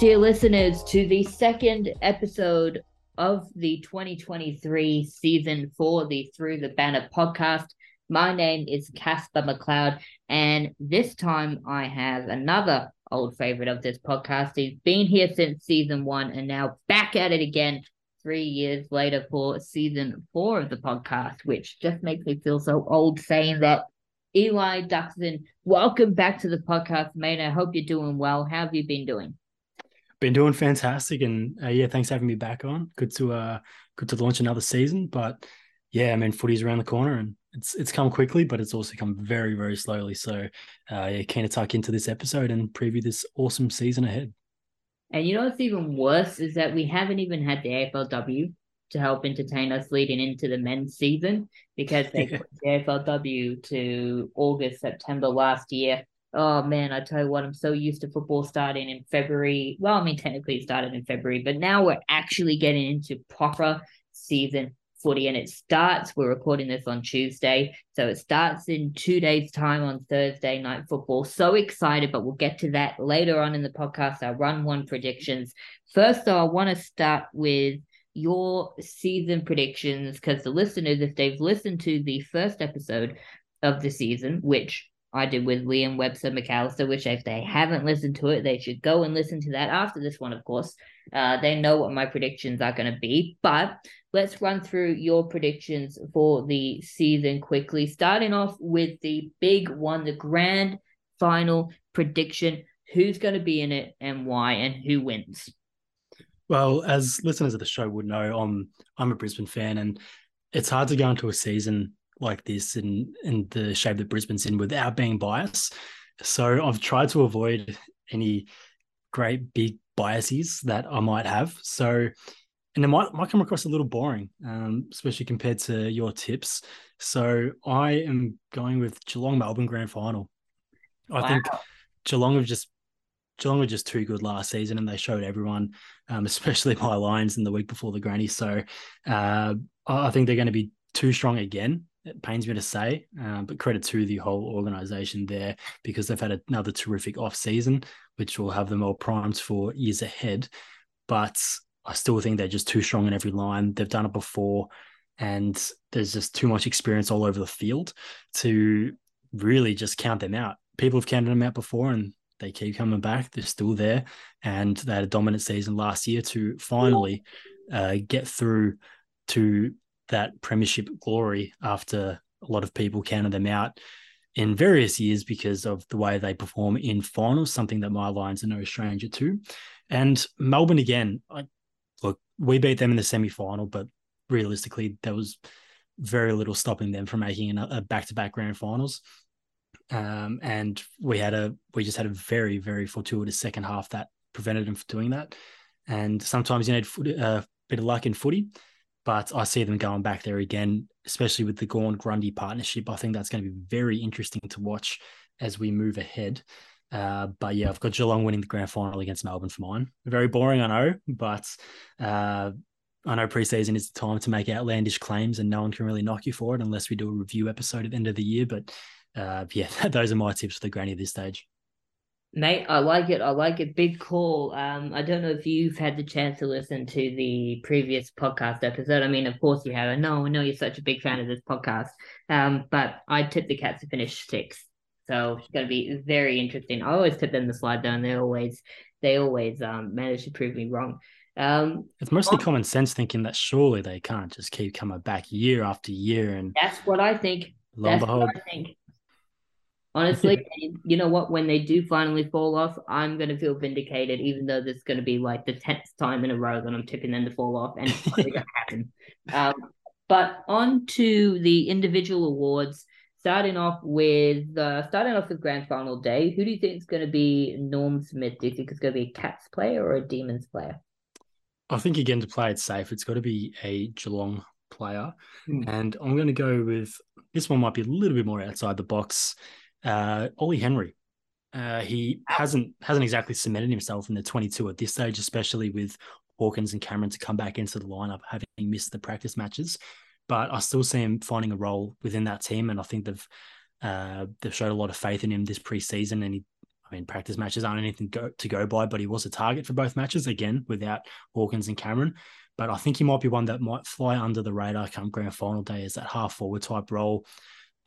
Dear listeners, to the second episode of the 2023 season for the Through the Banner podcast. My name is Caspar McLeod, and this time I have another old favorite of this podcast. He's been here since season one and now back at it again three years later for season four of the podcast, which just makes me feel so old saying that. Eli Duxson, welcome back to the podcast, mate. I hope you're doing well. How have you been doing? Been doing fantastic, and uh, yeah, thanks for having me back on. Good to uh, good to launch another season, but yeah, I mean, footy's around the corner, and it's it's come quickly, but it's also come very very slowly. So, uh, yeah, keen to tuck into this episode and preview this awesome season ahead. And you know what's even worse is that we haven't even had the AFLW to help entertain us leading into the men's season because they put the AFLW to August, September last year. Oh man, I tell you what, I'm so used to football starting in February. Well, I mean, technically it started in February, but now we're actually getting into proper season footy and it starts. We're recording this on Tuesday. So it starts in two days' time on Thursday night football. So excited, but we'll get to that later on in the podcast. Our run one predictions. First, though, I want to start with your season predictions because the listeners, if they've listened to the first episode of the season, which I did with Liam Webster McAllister, which if they haven't listened to it, they should go and listen to that after this one, of course. Uh, they know what my predictions are going to be. But let's run through your predictions for the season quickly, starting off with the big one, the grand final prediction. Who's going to be in it and why, and who wins? Well, as listeners of the show would know, I'm I'm a Brisbane fan, and it's hard to go into a season like this and in the shape that Brisbane's in without being biased. So I've tried to avoid any great big biases that I might have. So and it might might come across a little boring, um, especially compared to your tips. So I am going with Geelong Melbourne Grand Final. I wow. think Geelong have just Geelong were just too good last season, and they showed everyone, um, especially my Lions in the week before the granny. So uh, I think they're going to be too strong again. It pains me to say, uh, but credit to the whole organisation there because they've had another terrific off season, which will have them all primed for years ahead. But I still think they're just too strong in every line. They've done it before, and there's just too much experience all over the field to really just count them out. People have counted them out before, and they keep coming back. They're still there, and they had a dominant season last year to finally uh, get through to that premiership glory after a lot of people counted them out in various years because of the way they perform in finals, something that my Lions are no stranger to. And Melbourne again, I, look, we beat them in the semi final, but realistically, there was very little stopping them from making a back to back grand finals. Um, and we had a we just had a very very fortuitous second half that prevented them from doing that. And sometimes you need a uh, bit of luck in footy, but I see them going back there again, especially with the Gawn Grundy partnership. I think that's going to be very interesting to watch as we move ahead. Uh, but yeah, I've got Geelong winning the grand final against Melbourne for mine. Very boring, I know, but uh, I know preseason is the time to make outlandish claims, and no one can really knock you for it unless we do a review episode at the end of the year. But uh, yeah, those are my tips for the granny at this stage. Mate, I like it. I like it. Big call. Um, I don't know if you've had the chance to listen to the previous podcast episode. I mean, of course you have. I know, I know you're such a big fan of this podcast. Um, but I tipped the Cats to finish sixth, so it's going to be very interesting. I always tip them the slide down. They always, they always um manage to prove me wrong. Um, it's mostly on, common sense thinking that surely they can't just keep coming back year after year, and that's what I think. Lo and behold, I think honestly. you know what? When they do finally fall off, I'm going to feel vindicated, even though this is going to be like the 10th time in a row that I'm tipping them to fall off, and it's going to happen. Um, but on to the individual awards. Starting off with uh, starting off with grand final day, who do you think is going to be Norm Smith? Do you think it's going to be a Cats player or a Demons player? I think again to play it safe, it's got to be a Geelong player, mm. and I'm going to go with this one. Might be a little bit more outside the box uh, Ollie Henry. Uh, he hasn't hasn't exactly cemented himself in the 22 at this stage, especially with Hawkins and Cameron to come back into the lineup, having missed the practice matches. But I still see him finding a role within that team, and I think they've uh, they've showed a lot of faith in him this preseason, and he I mean, practice matches aren't anything go, to go by, but he was a target for both matches again without Hawkins and Cameron. But I think he might be one that might fly under the radar come grand final day as that half forward type role.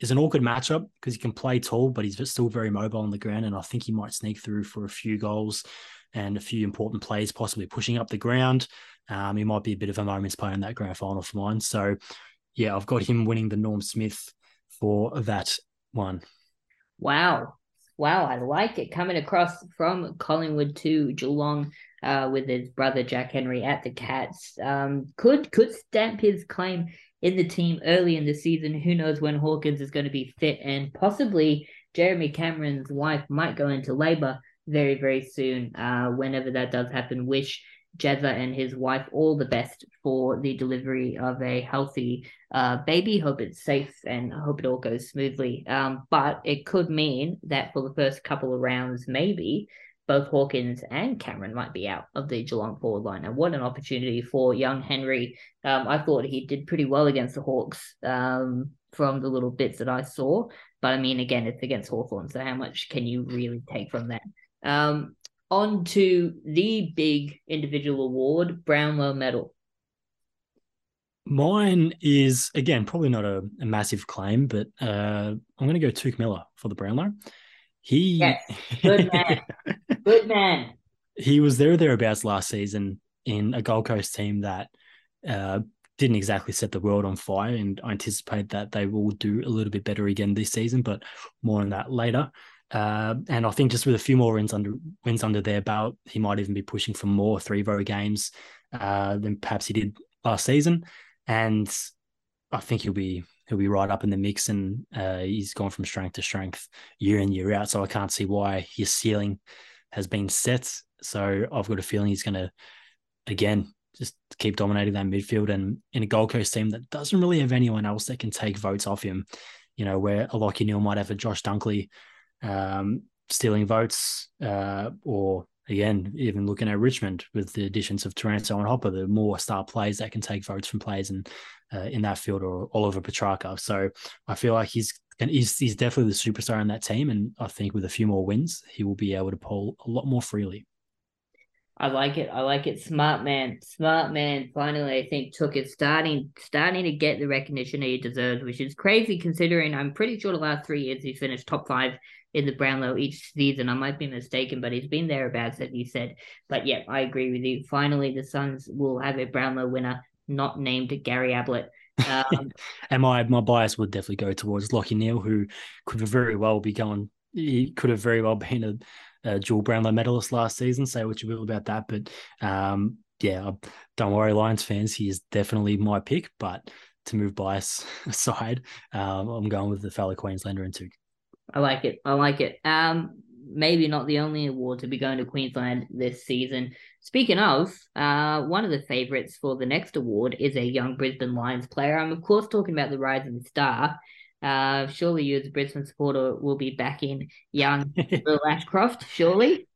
Is an awkward matchup because he can play tall, but he's still very mobile on the ground. And I think he might sneak through for a few goals and a few important plays, possibly pushing up the ground. Um, he might be a bit of a moment's play in that grand final for mine. So, yeah, I've got him winning the Norm Smith for that one. Wow. Wow, I like it. Coming across from Collingwood to Geelong uh, with his brother Jack Henry at the Cats. Um, could could stamp his claim in the team early in the season. Who knows when Hawkins is going to be fit and possibly Jeremy Cameron's wife might go into labor very, very soon. Uh, whenever that does happen, wish Jezza and his wife all the best for the delivery of a healthy uh, baby. Hope it's safe and hope it all goes smoothly. Um, but it could mean that for the first couple of rounds, maybe both Hawkins and Cameron might be out of the Geelong forward line. And what an opportunity for young Henry. Um, I thought he did pretty well against the Hawks um, from the little bits that I saw. But I mean, again, it's against Hawthorn, so how much can you really take from that? Um, on to the big individual award, Brownlow Medal. Mine is again probably not a, a massive claim, but uh, I'm going to go Touk Miller for the Brownlow. He, yes. good man, good man. He was there thereabouts last season in a Gold Coast team that uh, didn't exactly set the world on fire, and I anticipate that they will do a little bit better again this season, but more on that later. Uh, and I think just with a few more wins under wins under their belt, he might even be pushing for more three row games uh, than perhaps he did last season. And I think he'll be he'll be right up in the mix, and uh, he's gone from strength to strength year in year out. So I can't see why his ceiling has been set. So I've got a feeling he's going to again just keep dominating that midfield. And in a Gold Coast team that doesn't really have anyone else that can take votes off him, you know, where a Lachie Neale might have a Josh Dunkley um, stealing votes, uh, or again, even looking at Richmond with the additions of Taranto and Hopper, the more star players that can take votes from players and uh, in that field, or Oliver Petracca. So I feel like he's and he's, he's definitely the superstar in that team, and I think with a few more wins, he will be able to pull a lot more freely. I like it. I like it. Smart man. Smart man. Finally, I think took it starting starting to get the recognition he deserves, which is crazy considering I'm pretty sure the last three years he finished top five in the Brownlow each season. I might be mistaken, but he's been thereabouts, as you said. But yeah, I agree with you. Finally, the Suns will have a Brownlow winner not named Gary Ablett. Um, and my my bias would definitely go towards Lachie Neale, who could very well be going. He could have very well been a, a dual Brownlow medalist last season. Say what you will about that, but um, yeah, don't worry, Lions fans. He is definitely my pick, but to move bias aside, um, I'm going with the fellow Queenslander in Touk. I like it. I like it. Um, maybe not the only award to be going to Queensland this season. Speaking of, uh, one of the favourites for the next award is a young Brisbane Lions player. I'm of course talking about the rising star. Uh, surely you as a Brisbane supporter will be backing young Will Ashcroft, surely?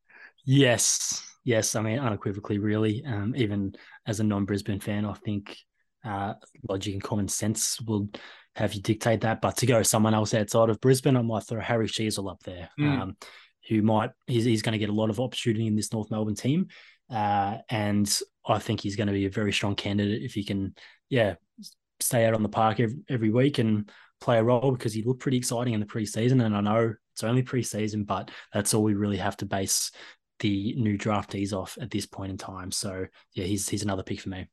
Yes, yes. I mean, unequivocally, really. Um, even as a non-Brisbane fan, I think uh, logic and common sense will have you dictate that. But to go someone else outside of Brisbane, I might throw Harry Sheezel up there, mm. um, who might he's, he's going to get a lot of opportunity in this North Melbourne team, uh, and I think he's going to be a very strong candidate if he can, yeah, stay out on the park every, every week and play a role because he looked pretty exciting in the preseason. And I know it's only preseason, but that's all we really have to base the new draftees off at this point in time. So yeah, he's he's another pick for me.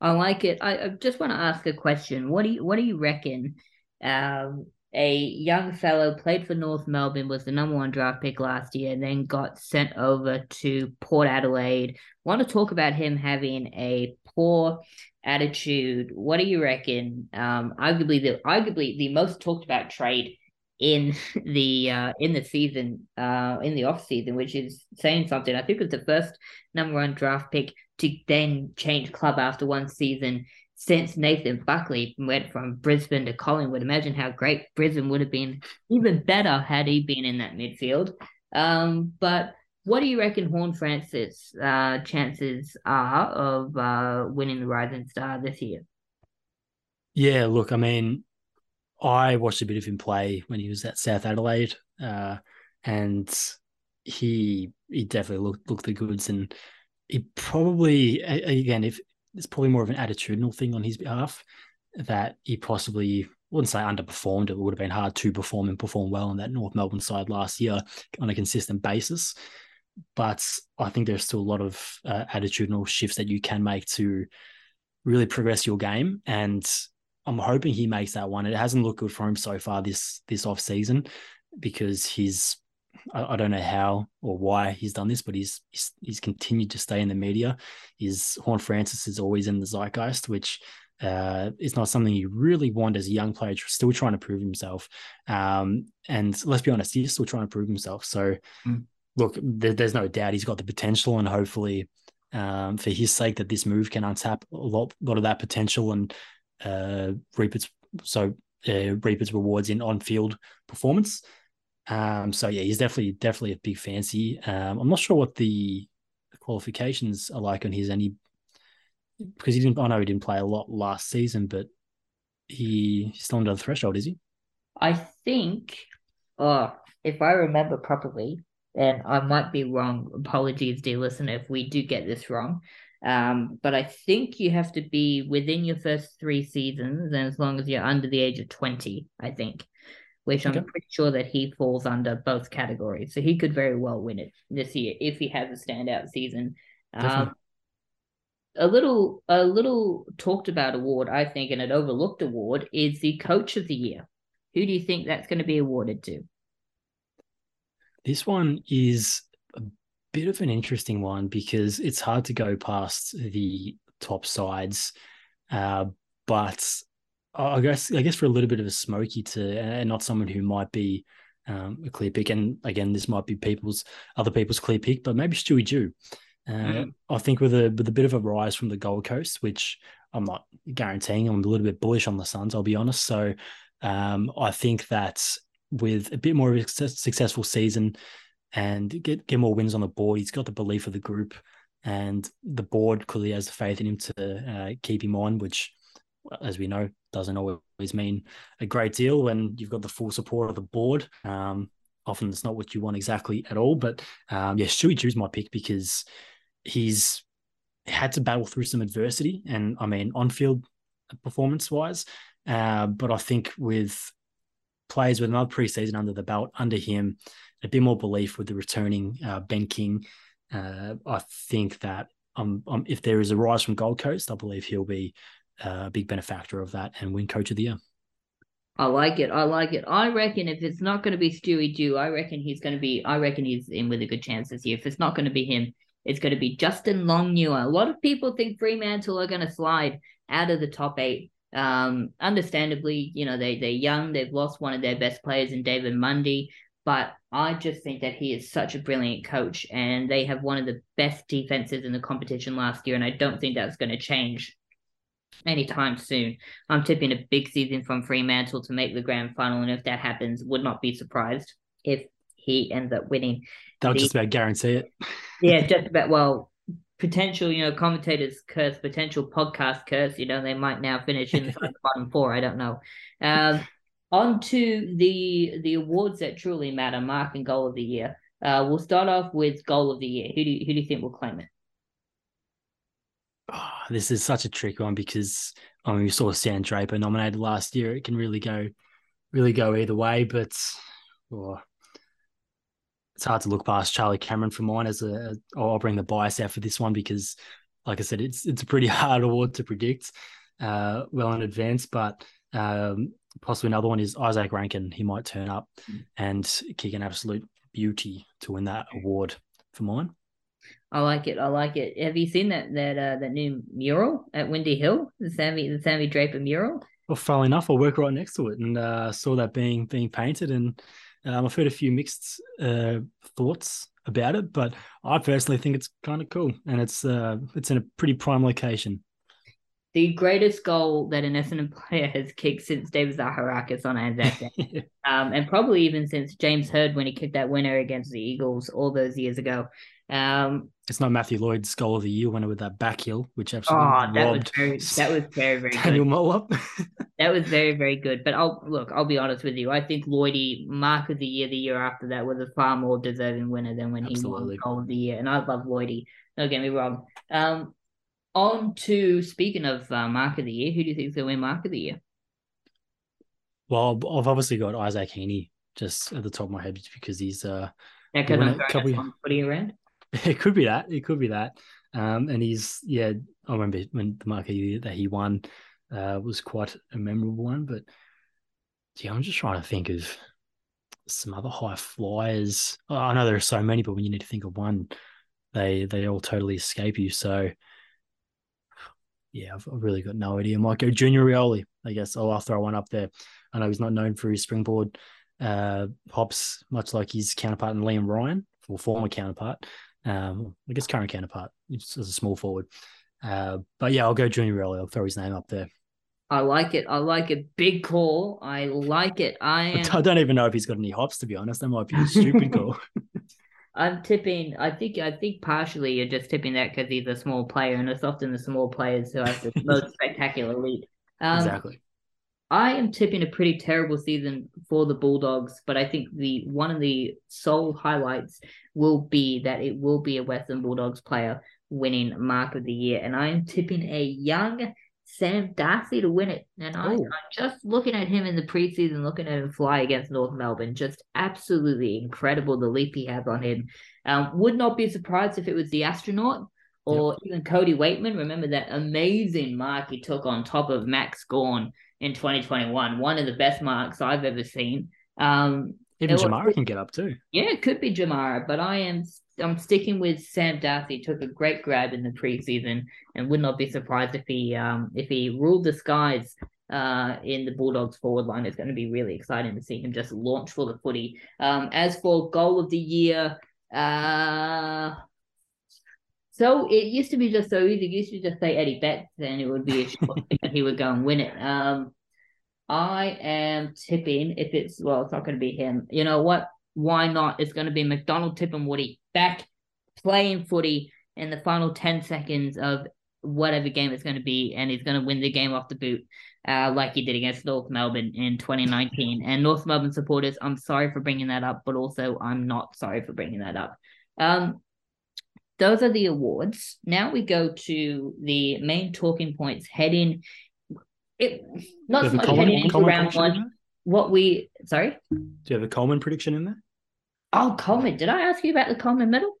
I like it. I, I just want to ask a question. What do you what do you reckon? Um, a young fellow played for North Melbourne, was the number one draft pick last year, and then got sent over to Port Adelaide. Want to talk about him having a poor attitude? What do you reckon? Um, arguably the arguably the most talked about trade in the uh, in the season, uh, in the off season, which is saying something. I think it was the first number one draft pick to then change club after one season since Nathan Buckley went from Brisbane to Collingwood. Imagine how great Brisbane would have been, even better had he been in that midfield. Um, but what do you reckon Horne-Francis' uh, chances are of uh, winning the Rising Star this year? Yeah, look, I mean, I watched a bit of him play when he was at South Adelaide, uh, and he he definitely looked looked the goods, and he probably again if it's probably more of an attitudinal thing on his behalf that he possibly wouldn't say underperformed. It would have been hard to perform and perform well on that North Melbourne side last year on a consistent basis. But I think there's still a lot of uh, attitudinal shifts that you can make to really progress your game. And I'm hoping he makes that one. It hasn't looked good for him so far this this off season because he's I, I don't know how or why he's done this, but he's, he's he's continued to stay in the media. His Horne-Francis is always in the zeitgeist, which uh, is not something you really want as a young player still trying to prove himself. Um, and let's be honest, he's still trying to prove himself. So, mm. look, there, there's no doubt he's got the potential, and hopefully, um, for his sake, that this move can untap a lot, lot of that potential and uh, reap its so uh, reap its rewards in on-field performance. Um, so yeah, he's definitely definitely a big fancy. Um, I'm not sure what the qualifications are like on his any because he didn't. I know he didn't play a lot last season, but he, he's still under the threshold, is he? I think, oh, if I remember properly, and I might be wrong. Apologies, dear listener, if we do get this wrong. Um, but I think you have to be within your first three seasons, and as long as you're under the age of 20, I think, which I'm pretty sure that he falls under both categories. So he could very well win it this year if he has a standout season. Um, a little a little talked about award, I think, and an overlooked award is the coach of the year. Who do you think that's going to be awarded to? This one is a bit of an interesting one because it's hard to go past the top sides. Uh, but I guess I guess for a little bit of a smoky to and not someone who might be um, a clear pick. And again, this might be people's other people's clear pick, but maybe Stewie. Uh, mm. I think with a with a bit of a rise from the Gold Coast, which I'm not guaranteeing, I'm a little bit bullish on the Suns. I'll be honest. So um, I think that with a bit more of a successful season and get get more wins on the board, he's got the belief of the group, and the board clearly has the faith in him to uh, keep him on, which, as we know, doesn't always mean a great deal when you've got the full support of the board. Um, often it's not what you want exactly at all, but um, yeah, Stewie Dew's my pick because he's had to battle through some adversity, and I mean on field performance wise. Uh, but I think with players with another preseason under the belt under him, a bit more belief with the returning uh, Ben King. Uh, I think that um, um, if there is a rise from Gold Coast, I believe he'll be a big benefactor of that and win Coach of the Year. I like it. I like it. I reckon if it's not going to be Stewie Dew, I reckon he's going to be. I reckon he's in with a good chance this year. If it's not going to be him, it's going to be Justin Longmuir. A lot of people think Fremantle are going to slide out of the top eight. Um, understandably, you know, they, they're young. They've lost one of their best players in David Mundy. But I just think that he is such a brilliant coach, and they have one of the best defenses in the competition last year. And I don't think that's going to change anytime soon. I'm tipping a big season from Fremantle to make the grand final. And if that happens, would not be surprised if he ends up winning. They'll the, just about guarantee it. yeah, just about. Well, potential, you know, commentators curse, potential podcast curse. You know, they might now finish in the bottom four. I don't know. Um, on to the the awards that truly matter, mark and goal of the year. Uh, we'll start off with goal of the year. Who do you, who do you think will claim it? Oh, this is such a tricky one because I mean we saw Sam Draper nominated last year. It can really go, really go either way. But oh, it's hard to look past Charlie Cameron for mine as a. I'll bring the bias out for this one because, like I said, it's it's a pretty hard award to predict uh, well in advance. But um, possibly another one is Izak Rankine. He might turn up mm. and kick an absolute beauty to win that award for mine. I like it. I like it. Have you seen that that uh, that new mural at Windy Hill, the Sammy the Sammy Draper mural? Well, funnily enough, I work right next to it and uh, saw that being being painted, and um, I've heard a few mixed uh, thoughts about it, but I personally think it's kind of cool, and it's uh, it's in a pretty prime location. the greatest goal that an Essendon player has kicked since David Zaharakis on Anzac Day, um, and probably even since James Hird when he kicked that winner against the Eagles all those years ago. Um, it's not Matthew Lloyd's goal of the year winner with that back heel, which absolutely oh, that was very, that was very, very Daniel good. Motlop. that was very, very good. But I'll look, I'll be honest with you. I think Lloydie, mark of the year, the year after that, was a far more deserving winner than when absolutely. he won goal of the year. And I love Lloydie. Don't get me wrong. Um, on to speaking of uh, mark of the year, who do you think is going to win mark of the year? Well, I've obviously got Isaac Heaney just at the top of my head because he's uh, yeah, because I'm couple... putting around. It could be that. It could be that. Um, and he's yeah, I remember when the marquee that he won uh, was quite a memorable one. But yeah, I'm just trying to think of some other high flyers. I know there are so many, but when you need to think of one, they they all totally escape you. So yeah, I've, I've really got no idea. Might go Junior Rioli. I guess I'll, I'll throw one up there. I know he's not known for his springboard uh, hops, much like his counterpart in Liam Ryan, or former counterpart. Um, I guess current counterpart as a small forward. Uh, but yeah, I'll go Junior Rioli. I'll throw his name up there. I like it. I like it. Big call. I like it. I am... I don't even know if he's got any hops. To be honest, that might be a stupid call. I'm tipping. I think. I think partially you're just tipping that because he's a small player, and it's often the small players who have the most spectacular lead. Um, exactly. I am tipping a pretty terrible season for the Bulldogs, but I think the one of the sole highlights will be that it will be a Western Bulldogs player winning Mark of the Year, and I am tipping a young Sam Darcy to win it. And I, am just looking at him in the preseason, looking at him fly against North Melbourne, just absolutely incredible the leap he has on him. Um, would not be surprised if it was the astronaut or yep. even Cody Weightman. Remember that amazing mark he took on top of Max Gawn in 2021. One of the best marks I've ever seen. Um, Even Jamarra can get up too. Yeah, it could be Jamarra, but I am I'm sticking with Sam Darcy. Took a great grab in the preseason, and would not be surprised if he um if he ruled the skies uh in the Bulldogs forward line. It's going to be really exciting to see him just launch for the footy. Um, as for goal of the year, uh. So it used to be just so easy. You used to just say Eddie Betts, and it would be a short and he would go and win it. Um, I am tipping if it's well, it's not going to be him. You know what? Why not? It's going to be McDonald tipping Woody back playing footy in the final ten seconds of whatever game it's going to be, and he's going to win the game off the boot, uh, like he did against North Melbourne in 2019. and North Melbourne supporters, I'm sorry for bringing that up, but also I'm not sorry for bringing that up. Um, those are the awards. Now we go to the main talking points heading it not so much Coleman, heading into round one. What we sorry? Do you have a Coleman prediction in there? Oh, Coleman! Did I ask you about the Coleman medal?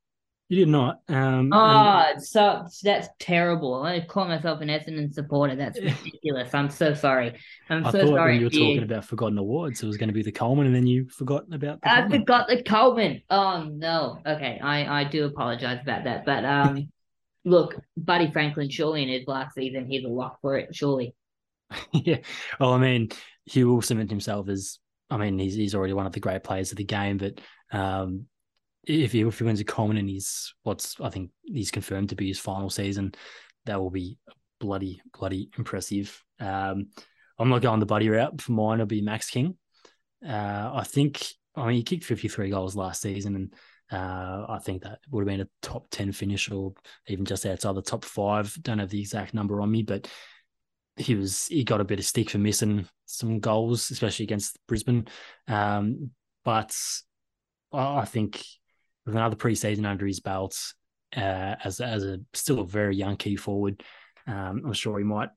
You did not. Um, oh, and... so that's terrible. I call myself an Essendon supporter. That's ridiculous. I'm so sorry. I'm I so thought sorry. When you were talking about forgotten awards, it was going to be the Coleman, and then you forgot about. I Coleman. forgot the Coleman. Oh no. Okay, I I do apologize about that. But um, look, Buddy Franklin, surely in his last season, he's a lock for it. Surely. yeah. Well, I mean, he will cement himself as. I mean, he's he's already one of the great players of the game, but um, if he if he wins a Coleman and he's what's I think he's confirmed to be his final season, that will be bloody bloody impressive. Um, I'm not going the buddy route for mine. It'll be Max King. Uh, I think I mean he kicked 53 goals last season, and uh, I think that would have been a top 10 finish or even just outside the top five. Don't have the exact number on me, but he was he got a bit of stick for missing some goals, especially against Brisbane. Um, but I think with another preseason under his belt, uh, as as a still a very young key forward, um, I'm sure he might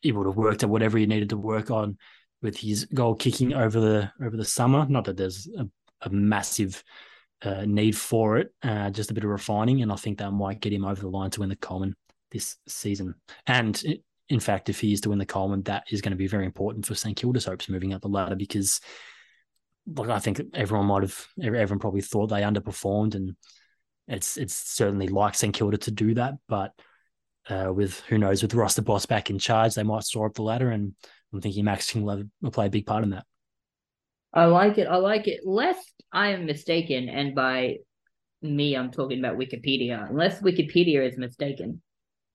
he would have worked at whatever he needed to work on with his goal kicking over the over the summer. Not that there's a, a massive uh, need for it, uh, just a bit of refining, and I think that might get him over the line to win the Coleman this season. And in fact, if he is to win the Coleman, that is going to be very important for St Kilda's hopes moving up the ladder because, like, I think everyone might have, everyone probably thought they underperformed, and it's it's certainly like St Kilda to do that. But uh, with who knows, with Ross the Boss back in charge, they might soar up the ladder, and I'm thinking Max King will play a big part in that. I like it. I like it. Lest I am mistaken, and by me, I'm talking about Wikipedia. Unless Wikipedia is mistaken,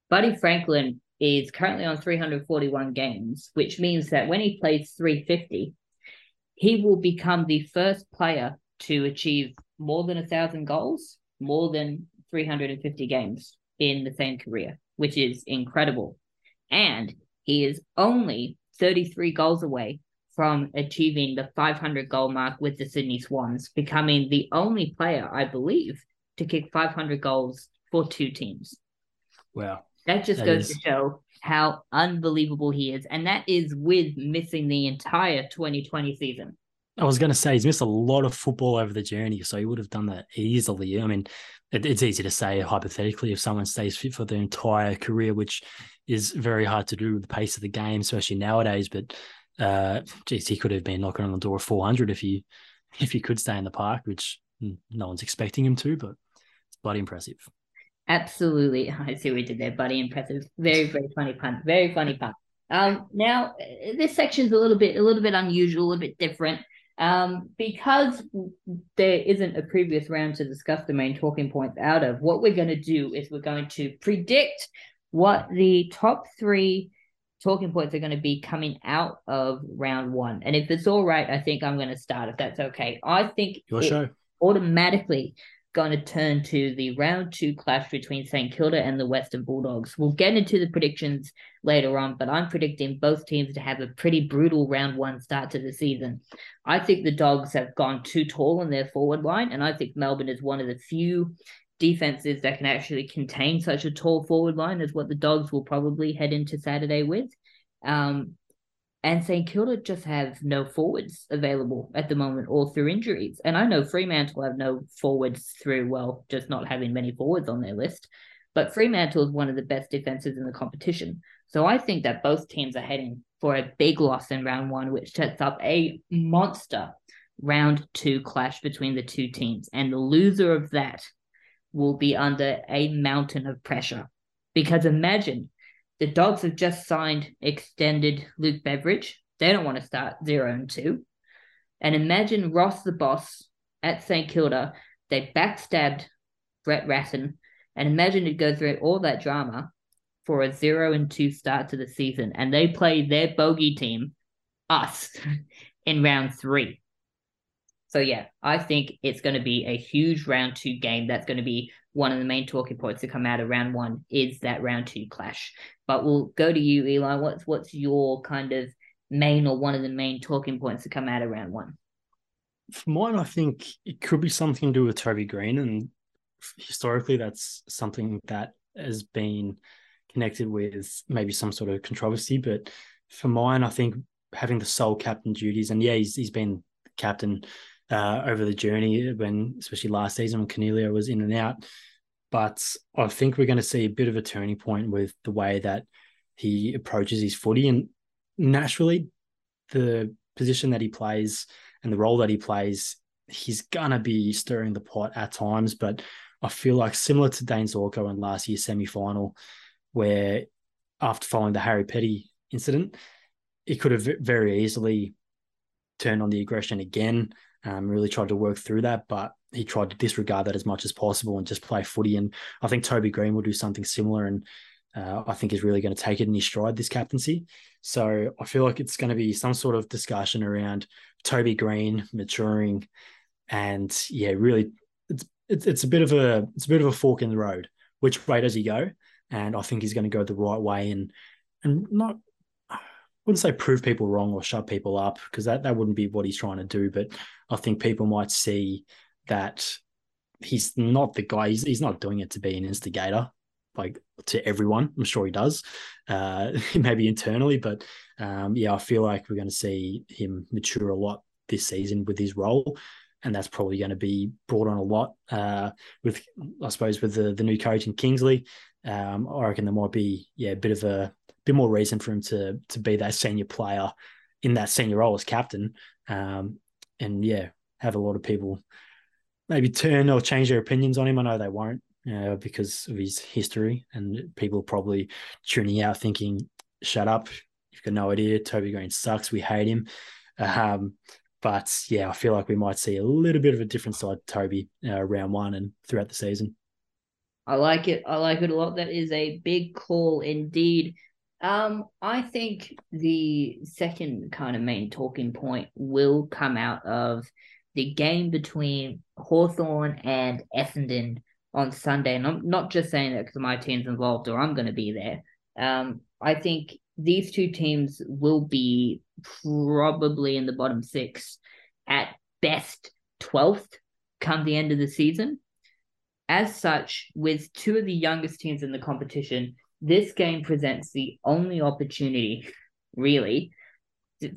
Buddy Franklin is currently on 341 games, which means that when he plays 350, he will become the first player to achieve more than a thousand goals, more than 350 games in the same career, which is incredible. And he is only 33 goals away from achieving the 500 goal mark with the Sydney Swans, becoming the only player, I believe, to kick 500 goals for two teams. Wow. That just that goes is... to show how unbelievable he is. And that is with missing the entire 2020 season. I was going to say he's missed a lot of football over the journey, so he would have done that easily. I mean, it, it's easy to say hypothetically if someone stays fit for their entire career, which is very hard to do with the pace of the game, especially nowadays. But uh, geez, he could have been knocking on the door of 400 if he if he could stay in the park, which no one's expecting him to, but it's bloody impressive. Absolutely. I see what we did there, buddy. Impressive. Very, very funny pun. Very funny pun. Um, now this section's a little bit, a little bit unusual, a little bit different. Um, because there isn't a previous round to discuss the main talking points out of, what we're going to do is we're going to predict what the top three talking points are going to be coming out of round one. And if it's all right, I think I'm going to start if that's okay. I think your show automatically going to turn to the round two clash between St Kilda and the Western Bulldogs. We'll get into the predictions later on, but I'm predicting both teams to have a pretty brutal round one start to the season. I think the Dogs have gone too tall in their forward line, and I think Melbourne is one of the few defenses that can actually contain such a tall forward line as what the Dogs will probably head into Saturday with. Um, and St Kilda just have no forwards available at the moment, all through injuries. And I know Fremantle have no forwards through, well, just not having many forwards on their list. But Fremantle is one of the best defenses in the competition. So I think that both teams are heading for a big loss in round one, which sets up a monster round two clash between the two teams. And the loser of that will be under a mountain of pressure. Because imagine the Dogs have just signed extended Luke Beveridge. They don't want to start zero and two. And imagine Ross the boss at St Kilda. They backstabbed Brett Ratten, And imagine it goes through all that drama for a zero and two start to the season. And they play their bogey team, us, in round three. So yeah, I think it's going to be a huge round two game. That's going to be one of the main talking points to come out of round one is that round two clash. But we'll go to you, Eli. What's what's your kind of main or one of the main talking points to come out of round one? For mine, I think it could be something to do with Toby Green, and historically, that's something that has been connected with maybe some sort of controversy. But for mine, I think having the sole captain duties, and yeah, he's he's been captain uh, over the journey when, especially last season when Coniglio was in and out. But I think we're going to see a bit of a turning point with the way that he approaches his footy. And naturally, the position that he plays and the role that he plays, he's going to be stirring the pot at times. But I feel like similar to Dayne Zorko in last year's semi final, where after following the Harry Petty incident, he could have very easily turned on the aggression again um, really tried to work through that, but he tried to disregard that as much as possible and just play footy. And I think Toby Green will do something similar, and uh, I think is really going to take it in his stride this captaincy. So I feel like it's going to be some sort of discussion around Toby Green maturing, and yeah, really, it's it's, it's a bit of a it's a bit of a fork in the road. Which way does he go? And I think he's going to go the right way and and not wouldn't say prove people wrong or shut people up because that, that wouldn't be what he's trying to do. But I think people might see that he's not the guy. He's, he's not doing it to be an instigator, like to everyone. I'm sure he does, uh, maybe internally. But um, yeah, I feel like we're going to see him mature a lot this season with his role. And that's probably going to be brought on a lot uh, with, I suppose, with the, the new coach in Kingsley. Um, I reckon there might be yeah a bit of a bit more reason for him to to be that senior player in that senior role as captain. Um, and yeah, have a lot of people maybe turn or change their opinions on him. I know they won't uh, because of his history, and people probably tuning out thinking, "Shut up! You've got no idea. Toby Green sucks. We hate him." Um, but yeah, I feel like we might see a little bit of a different side to Toby uh, round one and throughout the season. I like it. I like it a lot. That is a big call indeed. Um, I think the second kind of main talking point will come out of the game between Hawthorn and Essendon on Sunday. And I'm not just saying that because my team's involved or I'm going to be there. Um, I think these two teams will be probably in the bottom six at best 12th come the end of the season. As such, with two of the youngest teams in the competition, this game presents the only opportunity, really,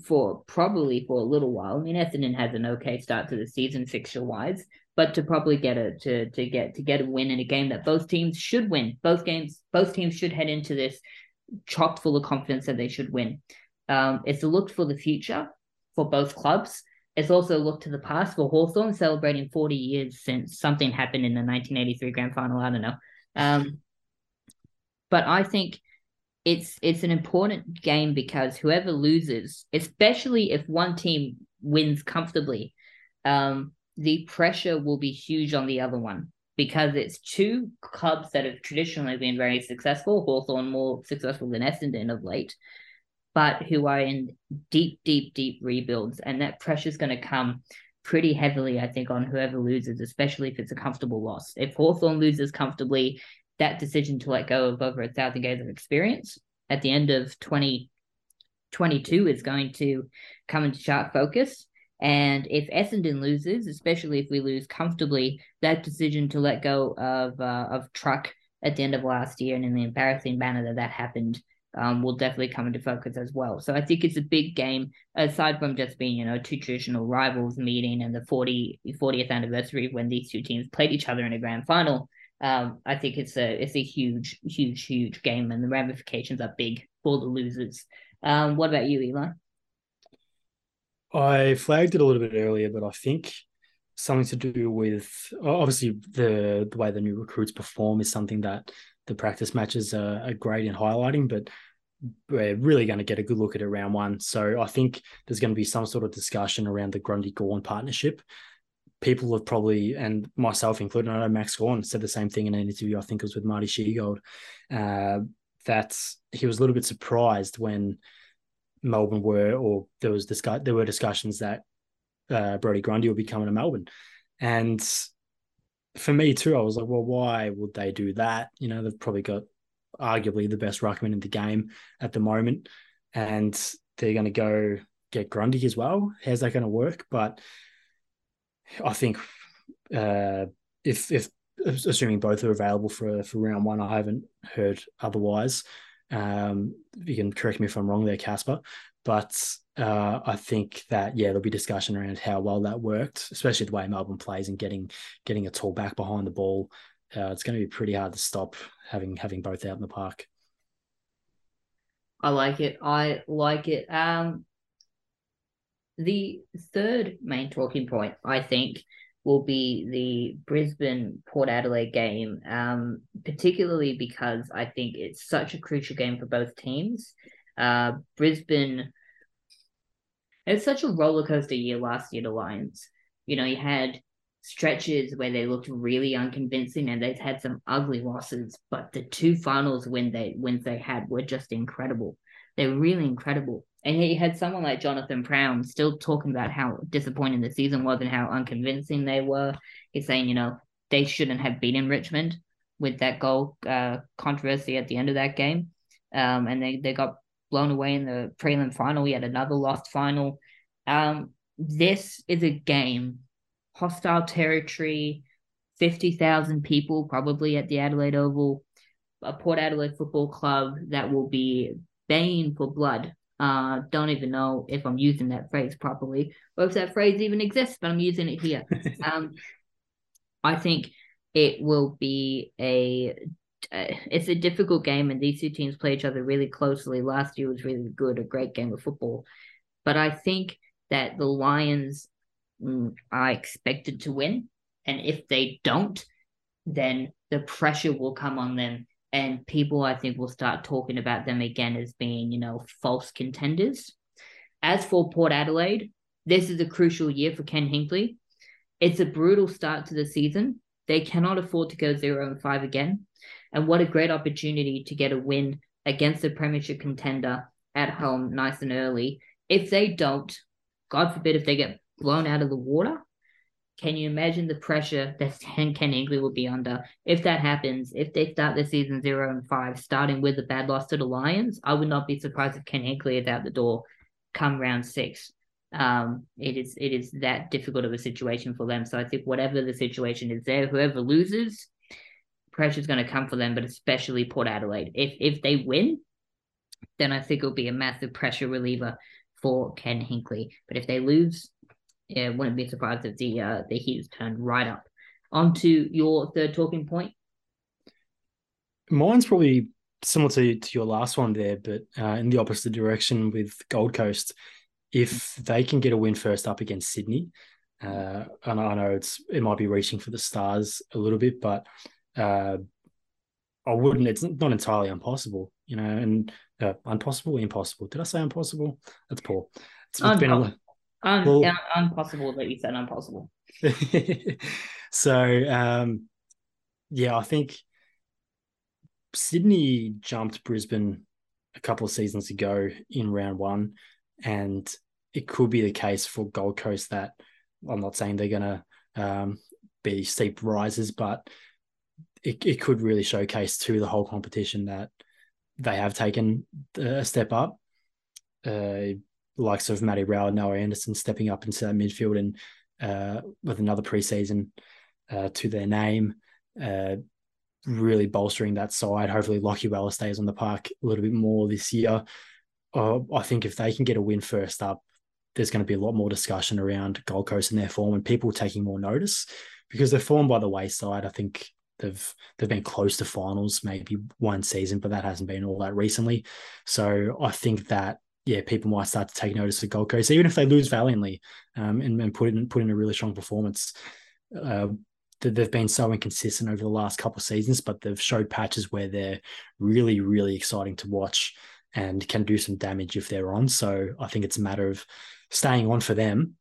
for probably for a little while. I mean, Essendon has an okay start to the season fixture wise, but to probably get a to to get to get a win in a game that both teams should win. Both games, both teams should head into this chock full of confidence that they should win. Um, it's a look for the future for both clubs. It's also a look to the past for Hawthorn, celebrating 40 years since something happened in the 1983 grand final. I don't know. Um, but I think it's it's an important game because whoever loses, especially if one team wins comfortably, um, the pressure will be huge on the other one because it's two clubs that have traditionally been very successful, Hawthorn more successful than Essendon of late, but who are in deep, deep, deep rebuilds. And that pressure is going to come pretty heavily, I think, on whoever loses, especially if it's a comfortable loss. If Hawthorn loses comfortably, that decision to let go of over a thousand games of experience at the end of 2022 is going to come into sharp focus. And if Essendon loses, especially if we lose comfortably, that decision to let go of uh, of Truck at the end of last year and in the embarrassing manner that that happened um, will definitely come into focus as well. So I think it's a big game, aside from just being, you know, two traditional rivals meeting and the 40, 40th anniversary when these two teams played each other in a grand final. Um, I think it's a it's a huge, huge, huge game, and the ramifications are big for the losers. Um, what about you, Eli? I flagged it a little bit earlier, but I think something to do with obviously the the way the new recruits perform is something that the practice matches are, are great in highlighting, but we're really going to get a good look at it round one. So I think there's going to be some sort of discussion around the Grundy Gawn partnership people have probably, and myself included, I know Max Gawn said the same thing in an interview, I think it was with Marty Sheargold, uh, that he was a little bit surprised when Melbourne were, or there was discuss, there were discussions that uh, Brodie Grundy would be coming to Melbourne. And for me too, I was like, well, why would they do that? You know, they've probably got arguably the best ruckman in the game at the moment, and they're going to go get Grundy as well. How's that going to work? But I think uh, if if assuming both are available for for round one, I haven't heard otherwise. Um, you can correct me if I'm wrong there, Caspar. But uh, I think that yeah, there'll be discussion around how well that worked, especially the way Melbourne plays and getting getting a tall back behind the ball. Uh, it's going to be pretty hard to stop having having both out in the park. I like it. I like it. Um, the third main talking point, I think, will be the Brisbane Port Adelaide game, um, particularly because I think it's such a crucial game for both teams. Uh, Brisbane, it's such a roller coaster year last year, the Lions. You know, you had stretches where they looked really unconvincing and they've had some ugly losses, but the two finals when they wins they had were just incredible. They were really incredible. And he had someone like Jonathan Brown still talking about how disappointing the season was and how unconvincing they were. He's saying, you know, they shouldn't have beaten Richmond with that goal uh, controversy at the end of that game. Um, and they, they got blown away in the prelim final. We had another lost final. Um, this is a game, hostile territory, 50,000 people probably at the Adelaide Oval, a Port Adelaide Football Club that will be baying for blood uh, don't even know if I'm using that phrase properly or if that phrase even exists, but I'm using it here. um, I think it will be a uh, it's a difficult game, and these two teams play each other really closely. Last year was really good, a great game of football, but I think that the Lions mm, are expected to win, and if they don't, then the pressure will come on them and people I think will start talking about them again as being, you know, false contenders. As for Port Adelaide, this is a crucial year for Ken Hinkley. It's a brutal start to the season. They cannot afford to go zero and five again. And what a great opportunity to get a win against a premiership contender at home nice and early. If they don't, God forbid if they get blown out of the water, can you imagine the pressure that Ken, Hinkley will be under if that happens? If they start the season zero and five, starting with a bad loss to the Lions, I would not be surprised if Ken Hinkley is out the door come round six. Um, it is it is that difficult of a situation for them. So I think whatever the situation is there, whoever loses, pressure is going to come for them, but especially Port Adelaide. If if they win, then I think it'll be a massive pressure reliever for Ken Hinkley. But if they lose, yeah, wouldn't be surprised if the uh, the heat is turned right up. On to your third talking point. Mine's probably similar to, to your last one there, but uh, in the opposite direction with Gold Coast. If they can get a win first up against Sydney, uh, and I know it's it might be reaching for the stars a little bit, but uh, I wouldn't. It's not entirely impossible, you know. And uh, impossible, impossible. Did I say impossible? That's poor. It's, it's been a, Un- well, yeah, impossible that you said impossible. so um, yeah, I think Sydney jumped Brisbane a couple of seasons ago in round one, and it could be the case for Gold Coast that I'm not saying they're going to um, be steep rises, but it, it could really showcase to the whole competition that they have taken a step up. Uh, likes of Matty Rowell, Noah Anderson stepping up into that midfield and uh, with another preseason uh, to their name, uh, really bolstering that side. Hopefully, Lachie Weller stays on the park a little bit more this year. Uh, I think if they can get a win first up, there's going to be a lot more discussion around Gold Coast and their form and people taking more notice because they're formed by the wayside. I think they've they've been close to finals maybe one season, but that hasn't been all that recently. So I think that yeah, people might start to take notice of Gold Coast, even if they lose valiantly um, and, and put in put in a really strong performance. Uh, they've been so inconsistent over the last couple of seasons, but they've showed patches where they're really, really exciting to watch and can do some damage if they're on. So I think it's a matter of staying on for them.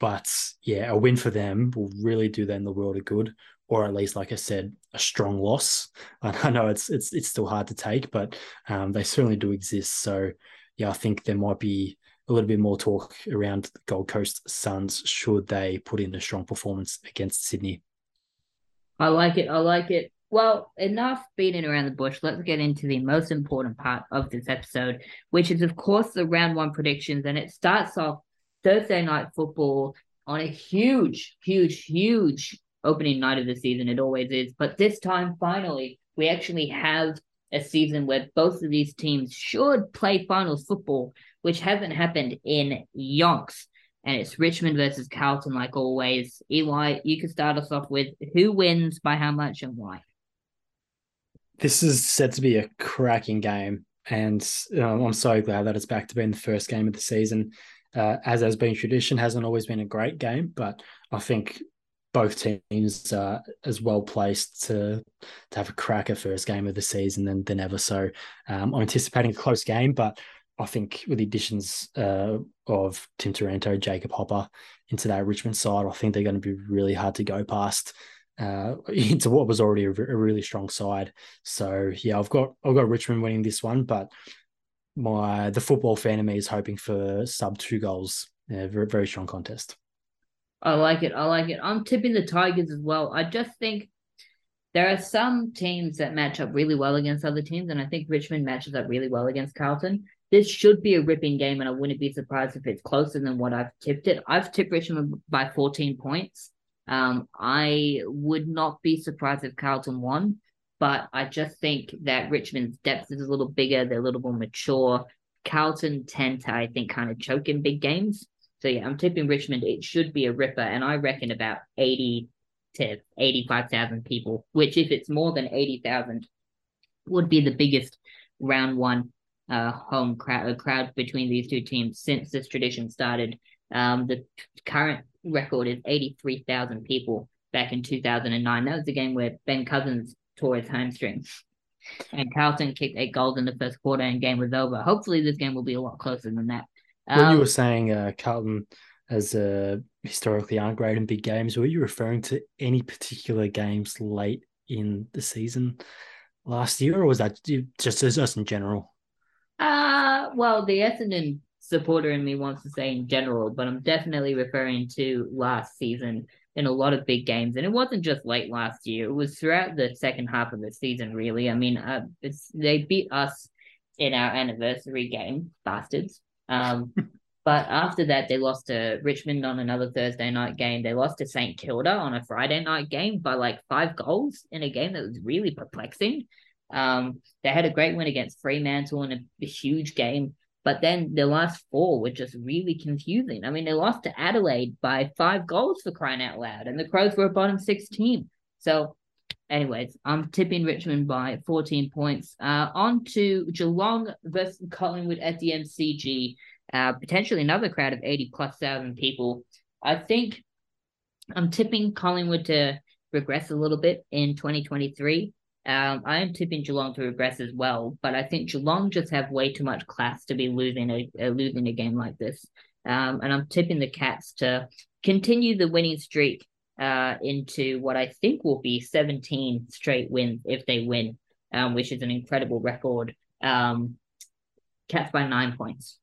But yeah, a win for them will really do them the world of good, or at least, like I said, a strong loss. I know it's it's it's still hard to take, but um, they certainly do exist. So yeah, I think there might be a little bit more talk around Gold Coast Suns should they put in a strong performance against Sydney. I like it. I like it. Well, enough beating around the bush. Let's get into the most important part of this episode, which is, of course, the round one predictions. And it starts off Thursday night football on a huge, huge, huge opening night of the season. It always is. But this time, finally, we actually have a season where both of these teams should play finals football, which hasn't happened in yonks. And it's Richmond versus Carlton, like always. Eli, you can start us off with who wins by how much and why. This is said to be a cracking game. And um, I'm so glad that it's back to being the first game of the season. Uh, as has been tradition, hasn't always been a great game, but I think both teams are as well placed to to have a cracker first game of the season than than ever. So um, I'm anticipating a close game, but I think with the additions uh, of Tim Taranto, Jacob Hopper into that Richmond side, I think they're going to be really hard to go past uh, into what was already a, a, really strong side. So yeah, I've got I've got Richmond winning this one, but my the football fan of me is hoping for sub two goals. Yeah, very very strong contest. I like it. I like it. I'm tipping the Tigers as well. I just think there are some teams that match up really well against other teams, and I think Richmond matches up really well against Carlton. This should be a ripping game, and I wouldn't be surprised if it's closer than what I've tipped it. I've tipped Richmond by 14 points. Um, I would not be surprised if Carlton won, but I just think that Richmond's depth is a little bigger. They're a little more mature. Carlton tend to, I think, kind of choke in big games. So yeah, I'm tipping Richmond. It should be a ripper, and I reckon about eighty to eighty-five thousand people. Which, if it's more than eighty thousand, would be the biggest round one uh, home crowd, uh, crowd between these two teams since this tradition started. Um, the current record is eighty-three thousand people back in two thousand and nine. That was the game where Ben Cousins tore his hamstring. And Carlton kicked eight goals in the first quarter and game was over. Hopefully this game will be a lot closer than that. When um, you were saying uh, Carlton as uh, historically aren't great in big games. Were you referring to any particular games late in the season last year, or was that just us in general? Uh well, the Essendon supporter in me wants to say in general, but I'm definitely referring to last season in a lot of big games, and it wasn't just late last year; it was throughout the second half of the season. Really, I mean, uh, it's they beat us in our anniversary game, bastards. Um, but after that, they lost to Richmond on another Thursday night game. They lost to St Kilda on a Friday night game by like five goals in a game that was really perplexing. Um, they had a great win against Fremantle in a, a huge game, but then the last four were just really confusing. I mean, they lost to Adelaide by five goals for crying out loud, and the Crows were a bottom six team. So anyways, I'm tipping Richmond by 14 points. Uh, on to Geelong versus Collingwood at the MCG. Uh, potentially another crowd of 80 plus thousand people. I think I'm tipping Collingwood to regress a little bit in 2023. Um, I am tipping Geelong to regress as well, but I think Geelong just have way too much class to be losing a, a losing a game like this. Um, and I'm tipping the Cats to continue the winning streak uh, into what I think will be 17 straight wins if they win, um, which is an incredible record. Um, Cats by nine points.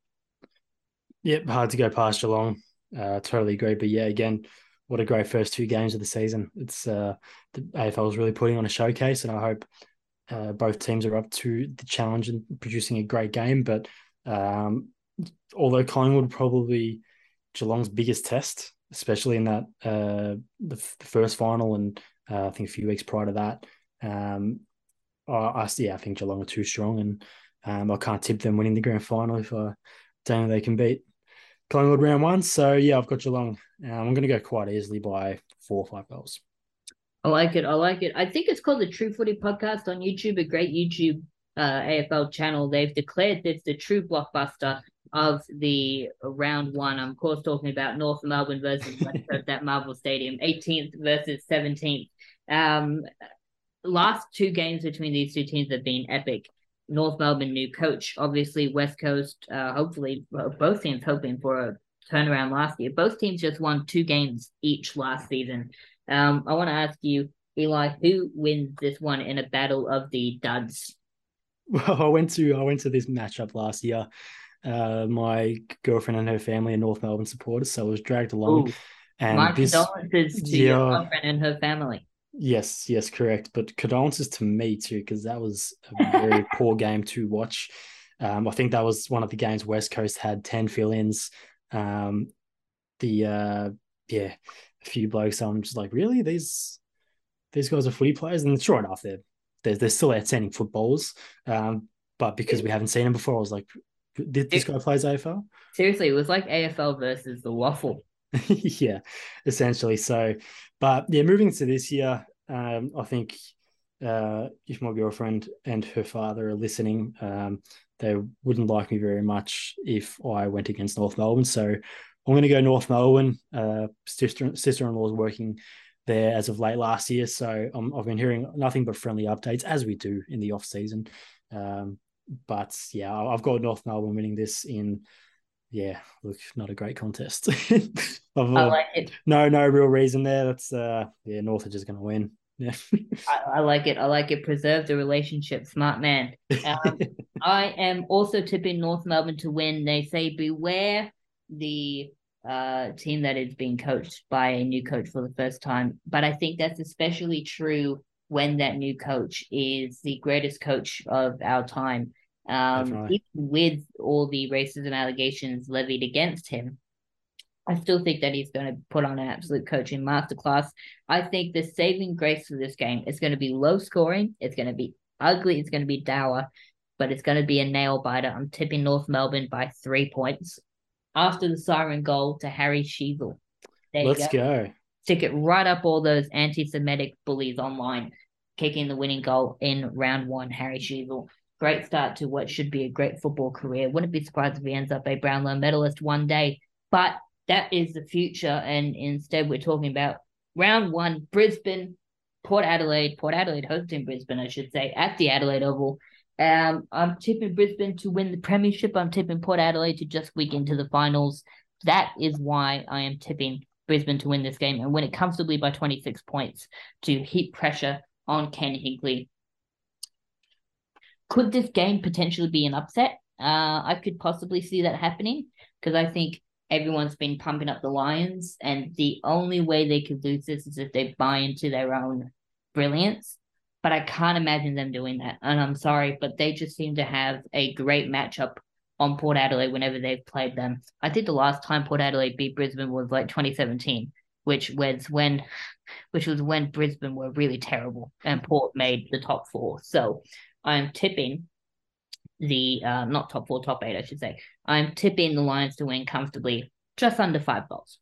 Yep, hard to go past Geelong. Uh, totally agree. But yeah, again, what a great first two games of the season. It's uh, the AFL is really putting on a showcase, and I hope uh, both teams are up to the challenge and producing a great game. But um, although Collingwood probably Geelong's biggest test, especially in that uh, the, the, first final and uh, I think a few weeks prior to that. Um, I, I yeah, I think Geelong are too strong, and um, I can't tip them winning the grand final if I don't know they can beat Collingwood round one. So yeah, I've got Geelong. Um, I'm going to go quite easily by four or five goals. I like it. I like it. I think it's called the True Footy Podcast on YouTube, a great YouTube uh, AFL channel. They've declared this the true blockbuster of the round one. I'm of course talking about North Melbourne versus that Marvel Stadium, 18th versus 17th. Um, last two games between these two teams have been epic. North Melbourne new coach, obviously West Coast. Uh, hopefully, both teams hoping for a turnaround last year. Both teams just won two games each last season. Um, I want to ask you, Eli, who wins this one in a battle of the duds? Well, I went to I went to this matchup last year. Uh, my girlfriend and her family are North Melbourne supporters, so I was dragged along. Ooh, and my this, condolences to yeah, your girlfriend and her family. Yes, yes, correct. But condolences to me too, because that was a very poor game to watch. Um, I think that was one of the games West Coast had 10 fill ins. Um, the, uh, yeah, a few blokes. I'm just like, really? These these guys are footy players? And sure enough, they're, they're, they're still outstanding footballers. Um, but because we haven't seen them before, I was like, did this guy plays AFL? Seriously, it was like AFL versus the waffle. yeah, essentially. So, but yeah, moving to this year, um, I think uh, if my girlfriend and her father are listening, um, they wouldn't like me very much if I went against North Melbourne. So I'm going to go North Melbourne. Uh, sister sister in law is working there as of late last year, so i have been hearing nothing but friendly updates as we do in the off season. Um, but yeah, I've got North Melbourne winning this in yeah, look, not a great contest. I like it. No, no real reason there. That's uh, yeah, North are just going to win. Yeah, I, I, like it. I like it. Preserve the relationship, smart man. Um, I am also tipping North Melbourne to win. They say beware the uh, team that is being coached by a new coach for the first time. But I think that's especially true when that new coach is the greatest coach of our time. Um, even with all the racism allegations levied against him, I still think that he's going to put on an absolute coaching masterclass. I think the saving grace for this game is going to be low scoring. It's going to be ugly. It's going to be dour, but it's going to be a nail biter. I'm tipping North Melbourne by three points after the siren goal to Harry Sheezel. Let's go. go. Stick it right up all those anti Semitic bullies online, kicking the winning goal in round one, Harry Sheezel great start to what should be a great football career. Wouldn't be surprised if he ends up a Brownlow medalist one day, but that is the future. And instead, we're talking about round one, Brisbane, Port Adelaide, Port Adelaide hosting Brisbane, I should say, at the Adelaide Oval. Um, I'm tipping Brisbane to win the premiership. I'm tipping Port Adelaide to just week into the finals. that is why I am tipping Brisbane to win this game and win it comfortably by 26 points to heap pressure on Ken Hinkley. Could this game potentially be an upset? Uh, I could possibly see that happening because I think everyone's been pumping up the Lions, and the only way they could lose this is if they buy into their own brilliance. But I can't imagine them doing that. And I'm sorry, but they just seem to have a great matchup on Port Adelaide whenever they've played them. I think the last time Port Adelaide beat Brisbane was like 2017, which was when which was when Brisbane were really terrible and Port made the top four. So I'm tipping the uh, not top four, top eight, I should say. I'm tipping the Lions to win comfortably, just under five goals.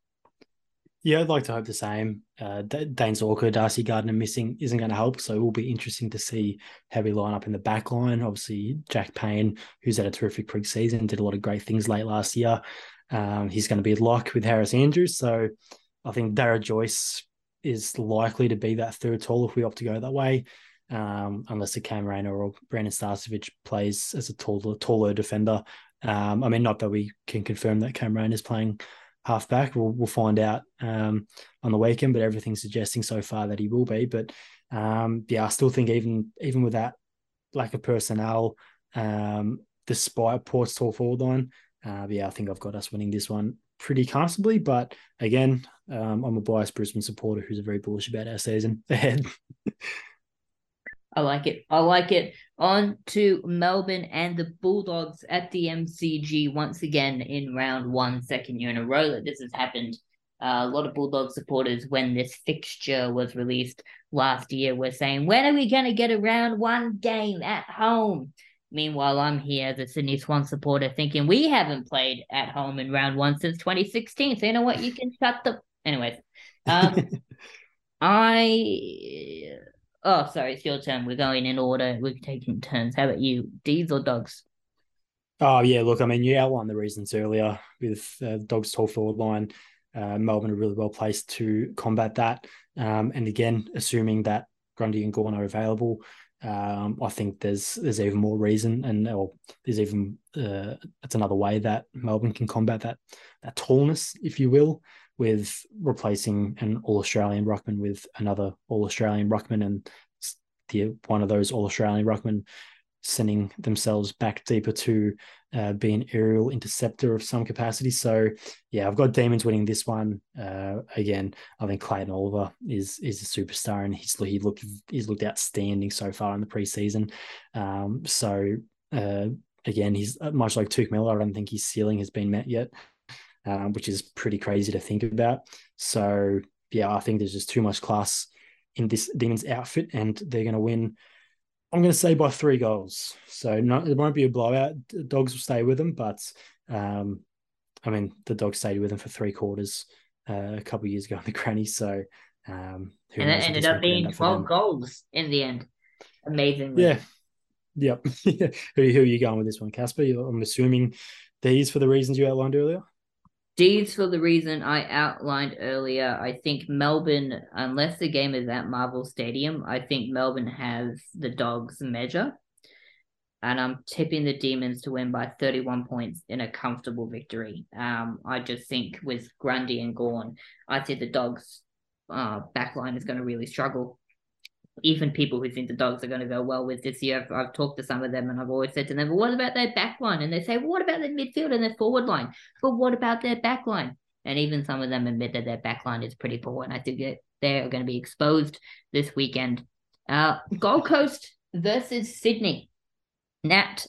Yeah, I'd like to hope the same. Uh, Dayne Zorko, Darcy Gardiner missing isn't going to help, so it will be interesting to see how we line up in the back line. Obviously, Jack Payne, who's had a terrific pre-season, did a lot of great things late last year. Um, he's going to be locked with Harris Andrews, so I think Darragh Joyce is likely to be that third tall if we opt to go that way um, unless the Cam or Brandon Starcevich plays as a taller, taller defender. Um, I mean, not that we can confirm that Cam is playing halfback. We'll, we'll find out um, on the weekend, but everything's suggesting so far that he will be. But um, yeah, I still think even even with that lack of personnel, um, despite Port's tall forward line, uh, yeah, I think I've got us winning this one pretty comfortably. But again, um, I'm a biased Brisbane supporter who's very bullish about our season ahead. I like it. I like it. On to Melbourne and the Bulldogs at the MCG once again in round one, second year in a row that this has happened. Uh, a lot of Bulldog supporters, when this fixture was released last year, were saying, When are we going to get a round one game at home? Meanwhile, I'm here as a Sydney Swan supporter thinking we haven't played at home in round one since 2016. So, you know what? You can shut the. Anyways, um, I Oh, sorry, it's your turn. We're going in order. We're taking turns. How about you? Dees or dogs? Oh yeah, look, I mean, you outlined the reasons earlier with uh, dogs tall forward line. Uh, Melbourne are really well placed to combat that. Um, and again, assuming that Grundy and Gawn are available, um, I think there's there's even more reason, and or there's even uh, it's another way that Melbourne can combat that that tallness, if you will with replacing an All Australian ruckman with another All Australian ruckman, and the one of those All Australian ruckman sending themselves back deeper to uh, be an aerial interceptor of some capacity. So yeah, I've got Demons winning this one. Uh, again, I think Clayton Oliver is is a superstar and he's he looked he's looked outstanding so far in the preseason. Um, so uh, again, he's uh, much like Touk Miller. I don't think his ceiling has been met yet um, which is pretty crazy to think about. So yeah, I think there's just too much class in this Demons outfit, and they're going to win. I'm going to say by three goals. So no, it won't be a blowout. The dogs will stay with them, but um, I mean the dogs stayed with them for three quarters uh, a couple of years ago in the granny. So um, and it ended up being twelve goals in the end. Amazing. Yeah. Yep. who, who are you going with this one, Caspar? I'm assuming these for the reasons you outlined earlier. Dees for the reason I outlined earlier. I think Melbourne, unless the game is at Marvel Stadium, I think Melbourne has the dogs measure. And I'm tipping the Demons to win by 31 points in a comfortable victory. Um, I just think with Grundy and Gawn, I think the dogs uh, backline is going to really struggle even people who think the dogs are going to go well with this year, I've, I've, talked to some of them and I've always said to them, well, what about their back line? And they say, well, what about their midfield and their forward line? But what about their back line? And even some of them admit that their back line is pretty poor. And I think that they're going to be exposed this weekend. Uh, Gold Coast versus Sydney. Nat,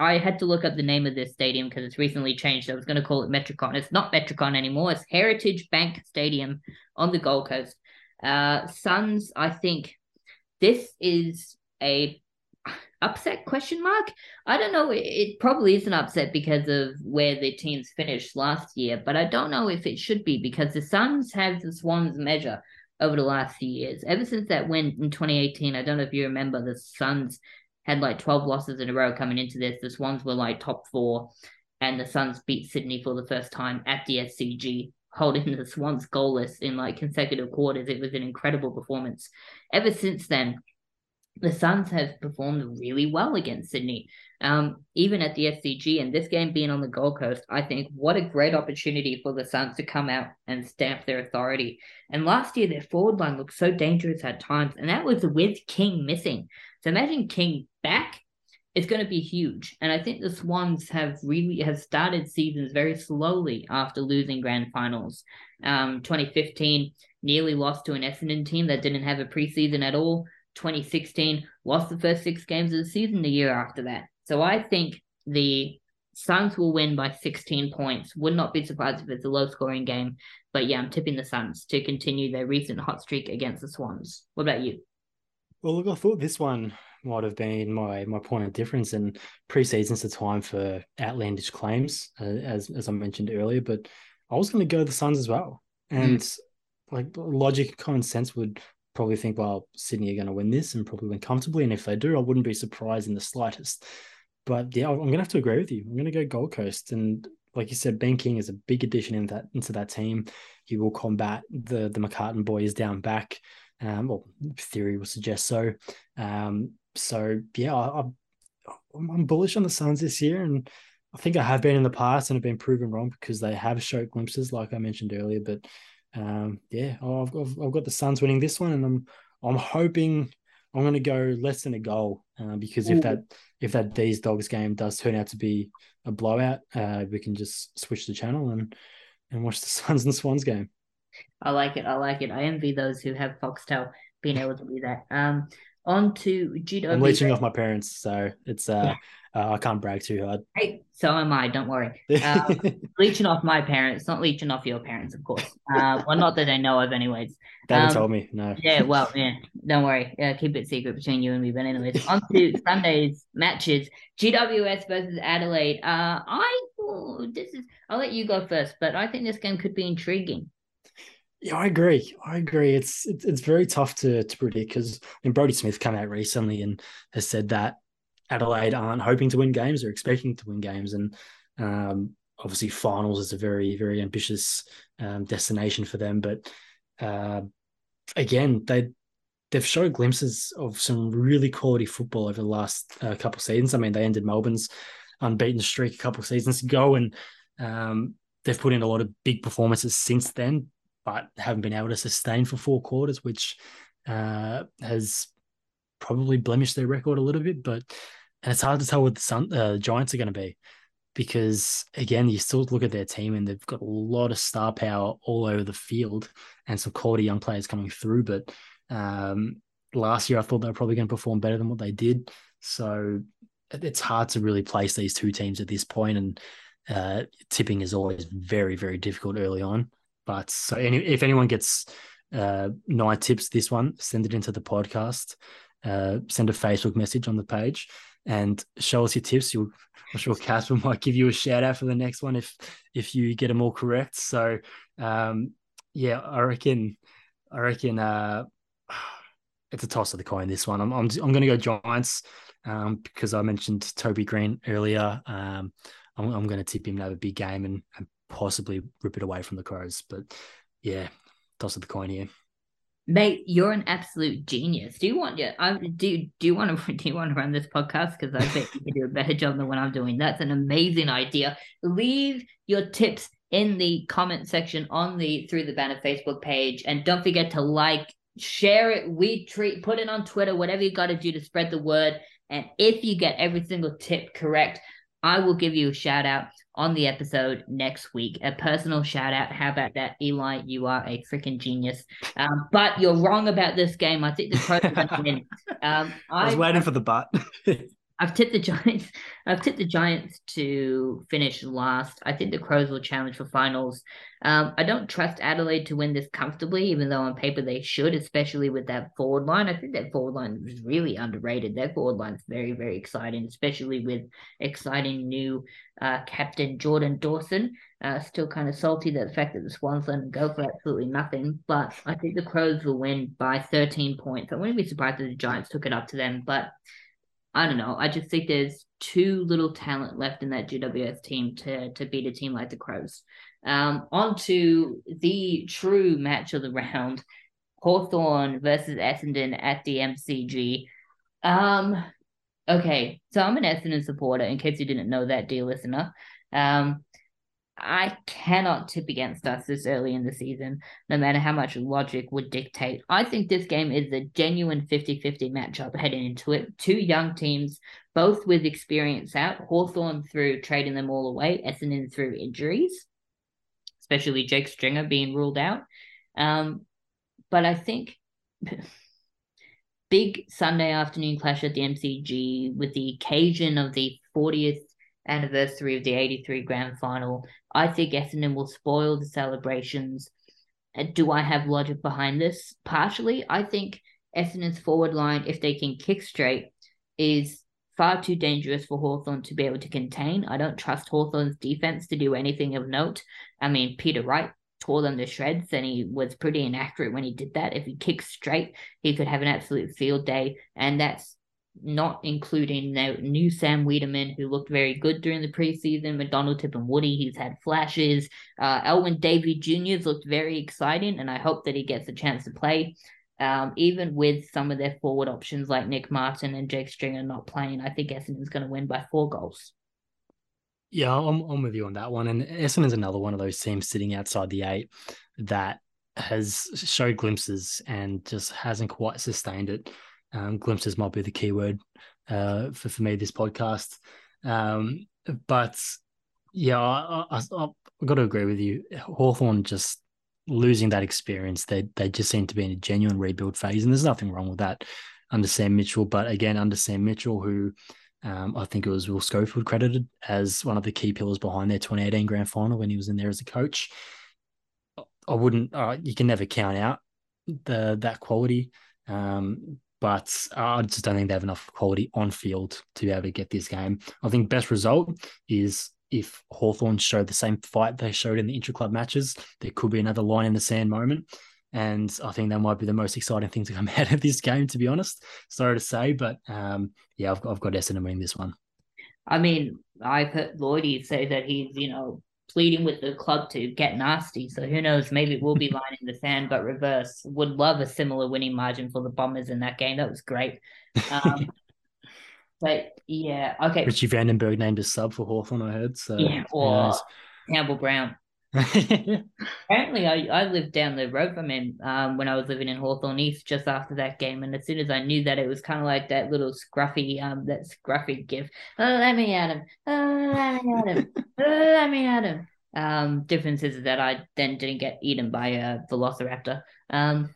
I had to look up the name of this stadium because it's recently changed. I was going to call it Metricon. It's not Metricon anymore. It's Heritage Bank Stadium on the Gold Coast. Uh, Suns, I think, this is a upset question mark. I don't know it, probably is an upset because of where the teams finished last year but i don't know if it should be because the suns have the swans measure over the last few years. Ever since that win in 2018 i don't know if you remember the suns had like 12 losses in a row coming into this. The swans were like top four and the suns beat sydney for the first time at the scg holding the Swans goalless in like consecutive quarters. It was an incredible performance. Ever since then, the Suns have performed really well against Sydney. Um, even at the SCG and this game being on the Gold Coast, I think what a great opportunity for the Suns to come out and stamp their authority. And last year, their forward line looked so dangerous at times, and that was with King missing. So imagine King back it's going to be huge. And I think the Swans have really have started seasons very slowly after losing grand finals. Um, 2015 nearly lost to an Essendon team that didn't have a preseason at all. 2016 lost the first six games of the season the year after that. So I think the Suns will win by 16 points. Would not be surprised if it's a low scoring game. But yeah, I'm tipping the Suns to continue their recent hot streak against the Swans. What about you? Well, look, I thought this one might have been my my point of difference. And preseason's the time for outlandish claims, uh, as as I mentioned earlier. But I was going to go the Suns as well, and mm. like logic, and common sense would probably think, well, Sydney are going to win this and probably win comfortably. And if they do, I wouldn't be surprised in the slightest. But yeah, I'm going to have to agree with you. I'm going to go Gold Coast, and like you said, Ben King is a big addition in that into that team. He will combat the the McCartin boys down back. Um, well, theory will suggest so. Um, so yeah, I, I'm bullish on the Suns this year, and I think I have been in the past and have been proven wrong because they have showed glimpses, like I mentioned earlier. But um, yeah, I've, I've, I've got the Suns winning this one, and I'm I'm hoping I'm going to go less than a goal uh, because if that if that Dees Dogs game does turn out to be a blowout, uh, we can just switch the channel and and watch the Suns and Swans game. I like it. I like it. I envy those who have Foxtel being able to do that. Um, on to GW. I'm leeching off my parents, so it's uh, uh, I can't brag too hard. Hey, so am I. Don't worry. Um, leeching off my parents, not leeching off your parents, of course. Uh, well, not that they know of, anyways. They um, told me. No. Yeah, well, yeah. Don't worry. Yeah, keep it secret between you and me. But anyways, on to Sunday's matches. GWS versus Adelaide. Uh, I oh, this is. I'll let you go first, but I think this game could be intriguing. Yeah, I agree. I agree. It's it's, it's very tough to to predict because I mean, Brodie Smith came out recently and has said that Adelaide aren't hoping to win games; they're expecting to win games, and um, obviously finals is a very very ambitious um, destination for them. But uh, again, they they've showed glimpses of some really quality football over the last uh, couple seasons. I mean, they ended Melbourne's unbeaten streak a couple seasons ago, and um, they've put in a lot of big performances since then but haven't been able to sustain for four quarters, which uh, has probably blemished their record a little bit. But and it's hard to tell what the Sun, uh, Giants are going to be because again, you still look at their team and they've got a lot of star power all over the field and some quality young players coming through. But um, last year, I thought they were probably going to perform better than what they did. So it's hard to really place these two teams at this point, and uh, tipping is always very, very difficult early on. But so any, if anyone gets uh, nine tips this one, send it into the podcast. Uh, send a Facebook message on the page and show us your tips. You'll, I'm sure Caspar might give you a shout out for the next one if if you get them all correct. So um, yeah, I reckon I reckon uh, it's a toss of the coin. This one, I'm I'm, I'm going to go Giants um, because I mentioned Toby Greene earlier. Um, I'm, I'm going to tip him to have a big game and, and possibly rip it away from the Crows. But yeah, toss of the coin here. Mate, you're an absolute genius. Do you want yeah? Um, do do you want to do you want to run this podcast? Because I bet you can do a better job than what I'm doing. That's an amazing idea. Leave your tips in the comment section on the through the banner Facebook page, and don't forget to like, share it, we treat, put it on Twitter, whatever you got to do to spread the word. And if you get every single tip correct, I will give you a shout out on the episode next week. A personal shout out. How about that, Eli? You are a freaking genius. Um, but you're wrong about this game. I think the Crows are going to win. Um, I was waiting for the but. I've tipped the Giants. I've tipped the Giants to finish last. I think the Crows will challenge for finals. Um, I don't trust Adelaide to win this comfortably, even though on paper they should, especially with that forward line. I think that forward line is really underrated. That forward line is very, very exciting, especially with exciting new uh, captain Jordan Dawson. Uh, still kind of salty that the fact that the Swans let go for absolutely nothing, but I think the Crows will win by 13 points. I wouldn't be surprised if the Giants took it up to them, but I don't know. I just think there's too little talent left in that GWS team to to beat a team like the Crows. Um, on to the true match of the round. Hawthorn versus Essendon at the MCG. Um, okay, so I'm an Essendon supporter. In case you didn't know that, dear listener, um, I cannot tip against us this early in the season, no matter how much logic would dictate. I think this game is a genuine 50 50 matchup heading into it. Two young teams, both with experience out. Hawthorn through trading them all away, Essendon through injuries, especially Jake Stringer being ruled out. Um, but I think big Sunday afternoon clash at the MCG with the occasion of the 40th anniversary of the 83 grand final. I think Essendon will spoil the celebrations. Uh, do I have logic behind this? Partially, I think Essendon's forward line, if they can kick straight, is far too dangerous for Hawthorn to be able to contain. I don't trust Hawthorn's defense to do anything of note. I mean, Peter Wright tore them to shreds and he was pretty inaccurate when he did that. If he kicked straight, he could have an absolute field day. And that's not including the new Sam Weideman, who looked very good during the preseason. McDonald, Tip and Woody, he's had flashes. Uh, Alwyn Davey Jr.'s looked very exciting, and I hope that he gets a chance to play. Um, even with some of their forward options like Nick Martin and Jake Stringer not playing, I think Essendon's going to win by four goals. Yeah, I'm, I'm with you on that one. And Essendon's another one of those teams sitting outside the eight that has showed glimpses and just hasn't quite sustained it. Um, glimpses might be the key word uh, for, for me this podcast. Um, but yeah, I, I, I, have got to agree with you. Hawthorn just losing that experience, they they just seem to be in a genuine rebuild phase, and there's nothing wrong with that under Sam Mitchell. But again, under Sam Mitchell, who um, I think it was Will Schofield credited as one of the key pillars behind their 2018 grand final when he was in there as a coach. I wouldn't. Uh, you can never count out the that quality. Um, but I just don't think they have enough quality on field to be able to get this game. I think best result is if Hawthorn show the same fight they showed in the intra-club matches. There could be another line in the sand moment. And I think that might be the most exciting thing to come out of this game, to be honest. Sorry to say, but um, yeah, I've, I've got Essendon winning this one. I mean, I've heard Lloydie say that he's, you know, pleading with the club to get nasty. So who knows? Maybe it will be line in the sand, but reverse. Would love a similar winning margin for the Bombers in that game. That was great. Um, but yeah, okay. Richie Vandenberg named a sub for Hawthorn, I heard. So yeah, or Campbell Brown. Apparently, I, I lived down the road from him um, when I was living in Hawthorn East just after that game. And as soon as I knew that, it was kind of like that little scruffy, um, that scruffy gif. Oh, let me at him. Oh, let me at him. oh, let me at him. Um, difference is that I then didn't get eaten by a velociraptor. Um,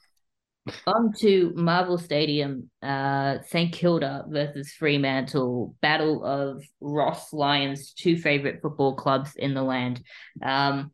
on to Marvel Stadium, uh, St Kilda versus Fremantle, battle of Ross Lyon's, two favorite football clubs in the land. Um,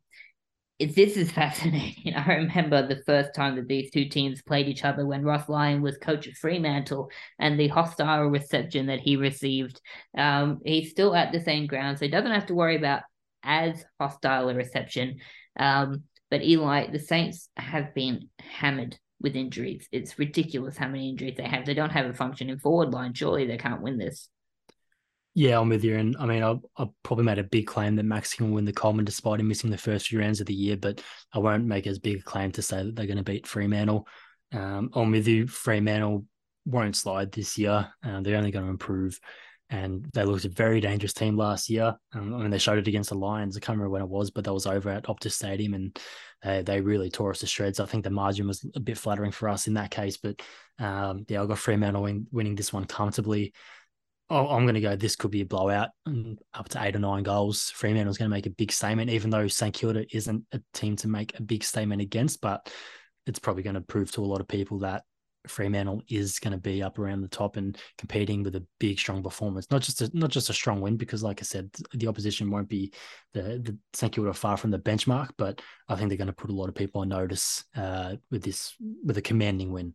this is fascinating. I remember the first time that these two teams played each other when Ross Lyon was coach at Fremantle and the hostile reception that he received. Um, he's still at the same ground, so he doesn't have to worry about as hostile a reception. Um, but Eli, the Saints have been hammered with injuries. It's ridiculous how many injuries they have. They don't have a functioning forward line. Surely they can't win this. Yeah, I'm with you. And I mean, I, I probably made a big claim that Max can win the Coleman despite him missing the first few rounds of the year, but I won't make as big a claim to say that they're going to beat Fremantle. Um, I'm with you. Fremantle won't slide this year. Uh, they're only going to improve. And they looked a very dangerous team last year. Um, I mean, they showed it against the Lions. I can't remember when it was, but that was over at Optus Stadium, and uh, they really tore us to shreds. I think the margin was a bit flattering for us in that case, but um, yeah, I've got Fremantle win, winning this one comfortably. Oh, I'm going to go. This could be a blowout, And up to eight or nine goals. Fremantle's going to make a big statement, even though St Kilda isn't a team to make a big statement against. But it's probably going to prove to a lot of people that Fremantle is going to be up around the top and competing with a big, strong performance. Not just a, not just a strong win, because like I said, the opposition won't be the the St Kilda far from the benchmark, but I think they're going to put a lot of people on notice uh, with this with a commanding win.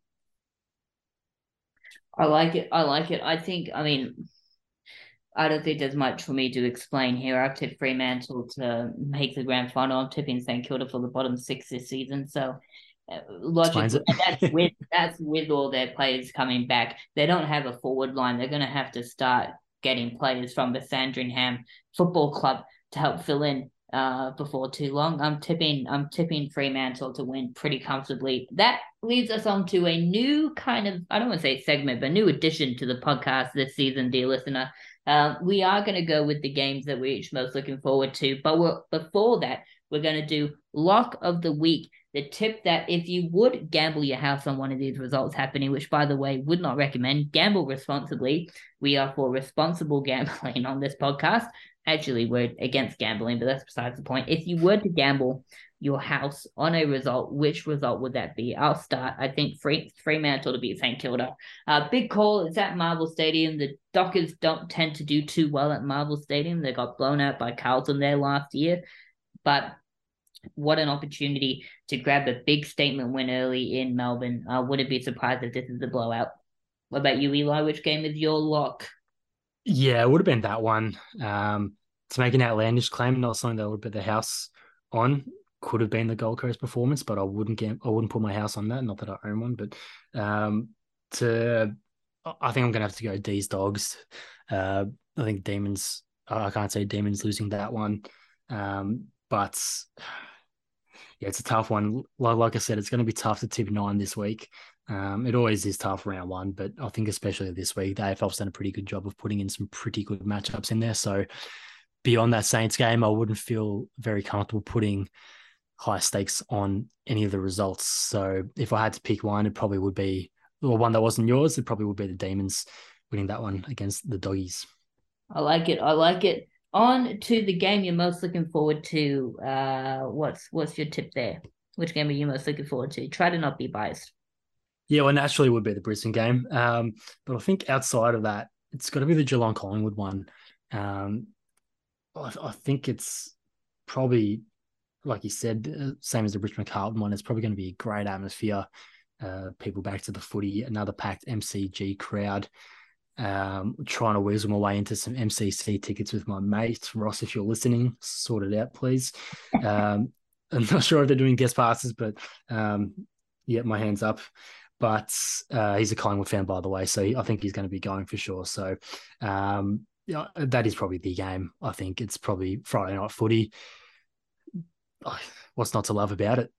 I like it. I like it. I think, I mean, I don't think there's much for me to explain here. I've tipped Fremantle to make the grand final. I'm tipping St Kilda for the bottom six this season. So, uh, logically, that's with that's with all their players coming back. They don't have a forward line. They're going to have to start getting players from the Sandringham Football Club to help fill in. Uh, before too long. I'm tipping I'm tipping Fremantle to win pretty comfortably. That leads us on to a new kind of I don't want to say segment, but new addition to the podcast this season, dear listener. Uh, we are going to go with the games that we're each most looking forward to, but before that, we're going to do lock of the week. The tip that if you would gamble your house on one of these results happening, which by the way would not recommend, gamble responsibly. We are for responsible gambling on this podcast. Actually, we're against gambling, but that's besides the point. If you were to gamble your house on a result, which result would that be? I'll start. I think Free, Fremantle to beat St Kilda. Uh, big call. It's at Marvel Stadium. The Dockers don't tend to do too well at Marvel Stadium. They got blown out by Carlton there last year, but what an opportunity to grab a big statement win early in Melbourne. I wouldn't be surprised if this is a blowout. What about you, Eli? Which game is your lock? Yeah, it would have been that one. Um, to make an outlandish claim, not something that would put the house on. Could have been the Gold Coast performance, but I wouldn't get. I wouldn't put my house on that. Not that I own one, but um, to I think I'm gonna have to go Dees dogs. Uh, I think demons. I can't say demons losing that one, um, but yeah, it's a tough one. Like, like I said, it's going to be tough to tip nine this week. Um, it always is tough round one, but I think especially this week, the AFL's done a pretty good job of putting in some pretty good matchups in there. So beyond that Saints game, I wouldn't feel very comfortable putting high stakes on any of the results. So if I had to pick one, it probably would be or one that wasn't yours. It probably would be the Demons winning that one against the Doggies. I like it. I like it. On to the game you're most looking forward to. Uh, what's what's your tip there? Which game are you most looking forward to? Try to not be biased. Yeah, well, naturally would be the Brisbane game. Um, but I think outside of that, it's got to be the Geelong Collingwood one. Um, I, I, think it's probably, like you said, uh, same as the Richmond Carlton one. It's probably going to be a great atmosphere. Uh, people back to the footy, another packed MCG crowd um, trying to weasel my way into some MCC tickets with my mate Ross. If you're listening, sort it out, please. Um, I'm not sure if they're doing guest passes, but um, yeah, my hands up. But uh, he's a Collingwood fan, by the way, so I think he's going to be going for sure. So um, yeah, that is probably the game. I think it's probably Friday night footy. What's not to love about it?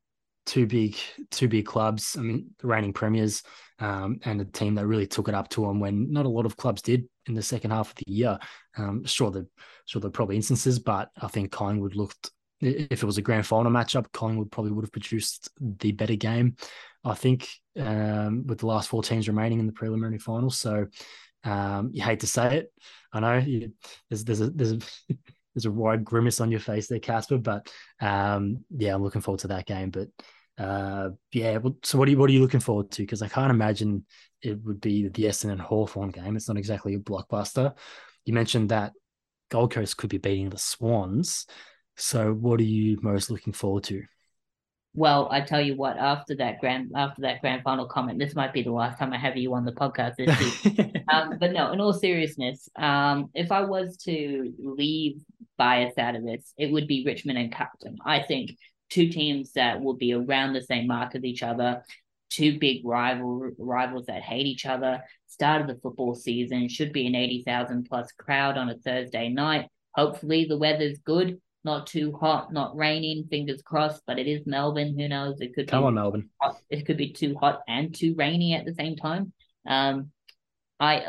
two big two big clubs. I mean, the reigning premiers um, and a team that really took it up to them when not a lot of clubs did in the second half of the year. Um, sure, the sure there are probably instances, but I think Collingwood looked. If it was a grand final matchup, Collingwood probably would have produced the better game. I think um, with the last four teams remaining in the preliminary final. So um, you hate to say it, I know you, there's there's a there's a there's a wide grimace on your face there, Caspar. But um, yeah, I'm looking forward to that game. But uh, yeah, so what are you what are you looking forward to? Because I can't imagine it would be the Essendon Hawthorn game. It's not exactly a blockbuster. You mentioned that Gold Coast could be beating the Swans. So what are you most looking forward to? Well, I tell you what, after that grand after that grand final comment, this might be the last time I have you on the podcast this week. um, but no, in all seriousness, um, if I was to leave bias out of this, it would be Richmond and Carlton. I think two teams that will be around the same mark as each other, two big rival rivals that hate each other. Start of the football season should be an eighty thousand plus crowd on a Thursday night. Hopefully the weather's good not too hot, not raining. Fingers crossed, but it is Melbourne. Who knows? It could come on Melbourne. Hot. It could be too hot and too rainy at the same time. Um, I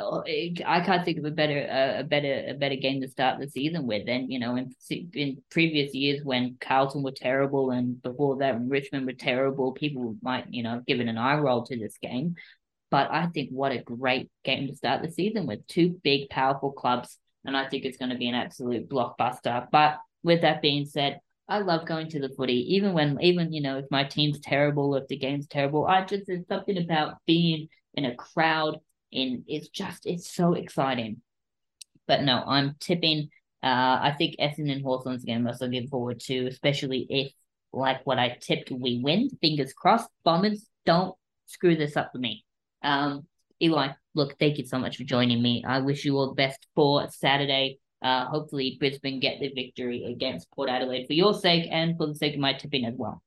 I can't think of a better a better a better game to start the season with than you know in in previous years when Carlton were terrible and before that when Richmond were terrible. People might you know give it an eye roll to this game, but I think what a great game to start the season with two big powerful clubs, and I think it's going to be an absolute blockbuster. But with that being said, I love going to the footy, even when, even, you know, if my team's terrible, or if the game's terrible, I just, there's something about being in a crowd and it's just, it's so exciting. But no, I'm tipping, uh, I think Essendon and Hawthorn's game I'm looking forward to, especially if, like what I tipped, we win. Fingers crossed. Bombers, don't screw this up for me. Um, Eli, look, thank you so much for joining me. I wish you all the best for Saturday. Uh, hopefully, Brisbane get the victory against Port Adelaide for your sake and for the sake of my tipping as well.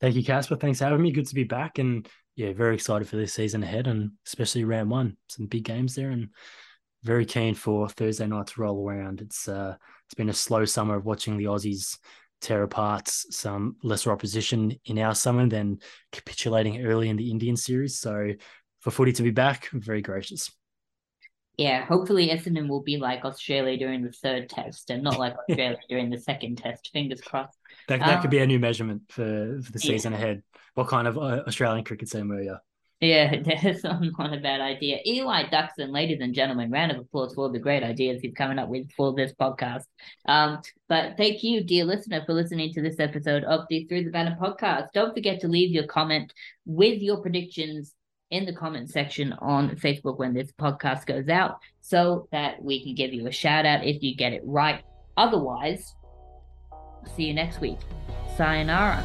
Thank you, Caspar. Thanks for having me. Good to be back. And yeah, very excited for this season ahead and especially round one. Some big games there. And very keen for Thursday night to roll around. It's uh, it's been a slow summer of watching the Aussies tear apart some lesser opposition in our summer, than capitulating early in the Indian series. So for footy to be back, very gracious. Yeah, hopefully Essendon will be like Australia during the third test and not like Australia during the second test. Fingers crossed. That, that um, could be a new measurement for, for the season yeah. ahead. What kind of uh, Australian cricket team are you? Yeah, that's not a bad idea. Eli Duxson, ladies and gentlemen, round of applause for all the great ideas he's coming up with for this podcast. Um, but thank you, dear listener, for listening to this episode of the Through the Banner podcast. Don't forget to leave your comment with your predictions in the comment section on Facebook when this podcast goes out so that we can give you a shout out if you get it right. Otherwise, see you next week. Sayonara.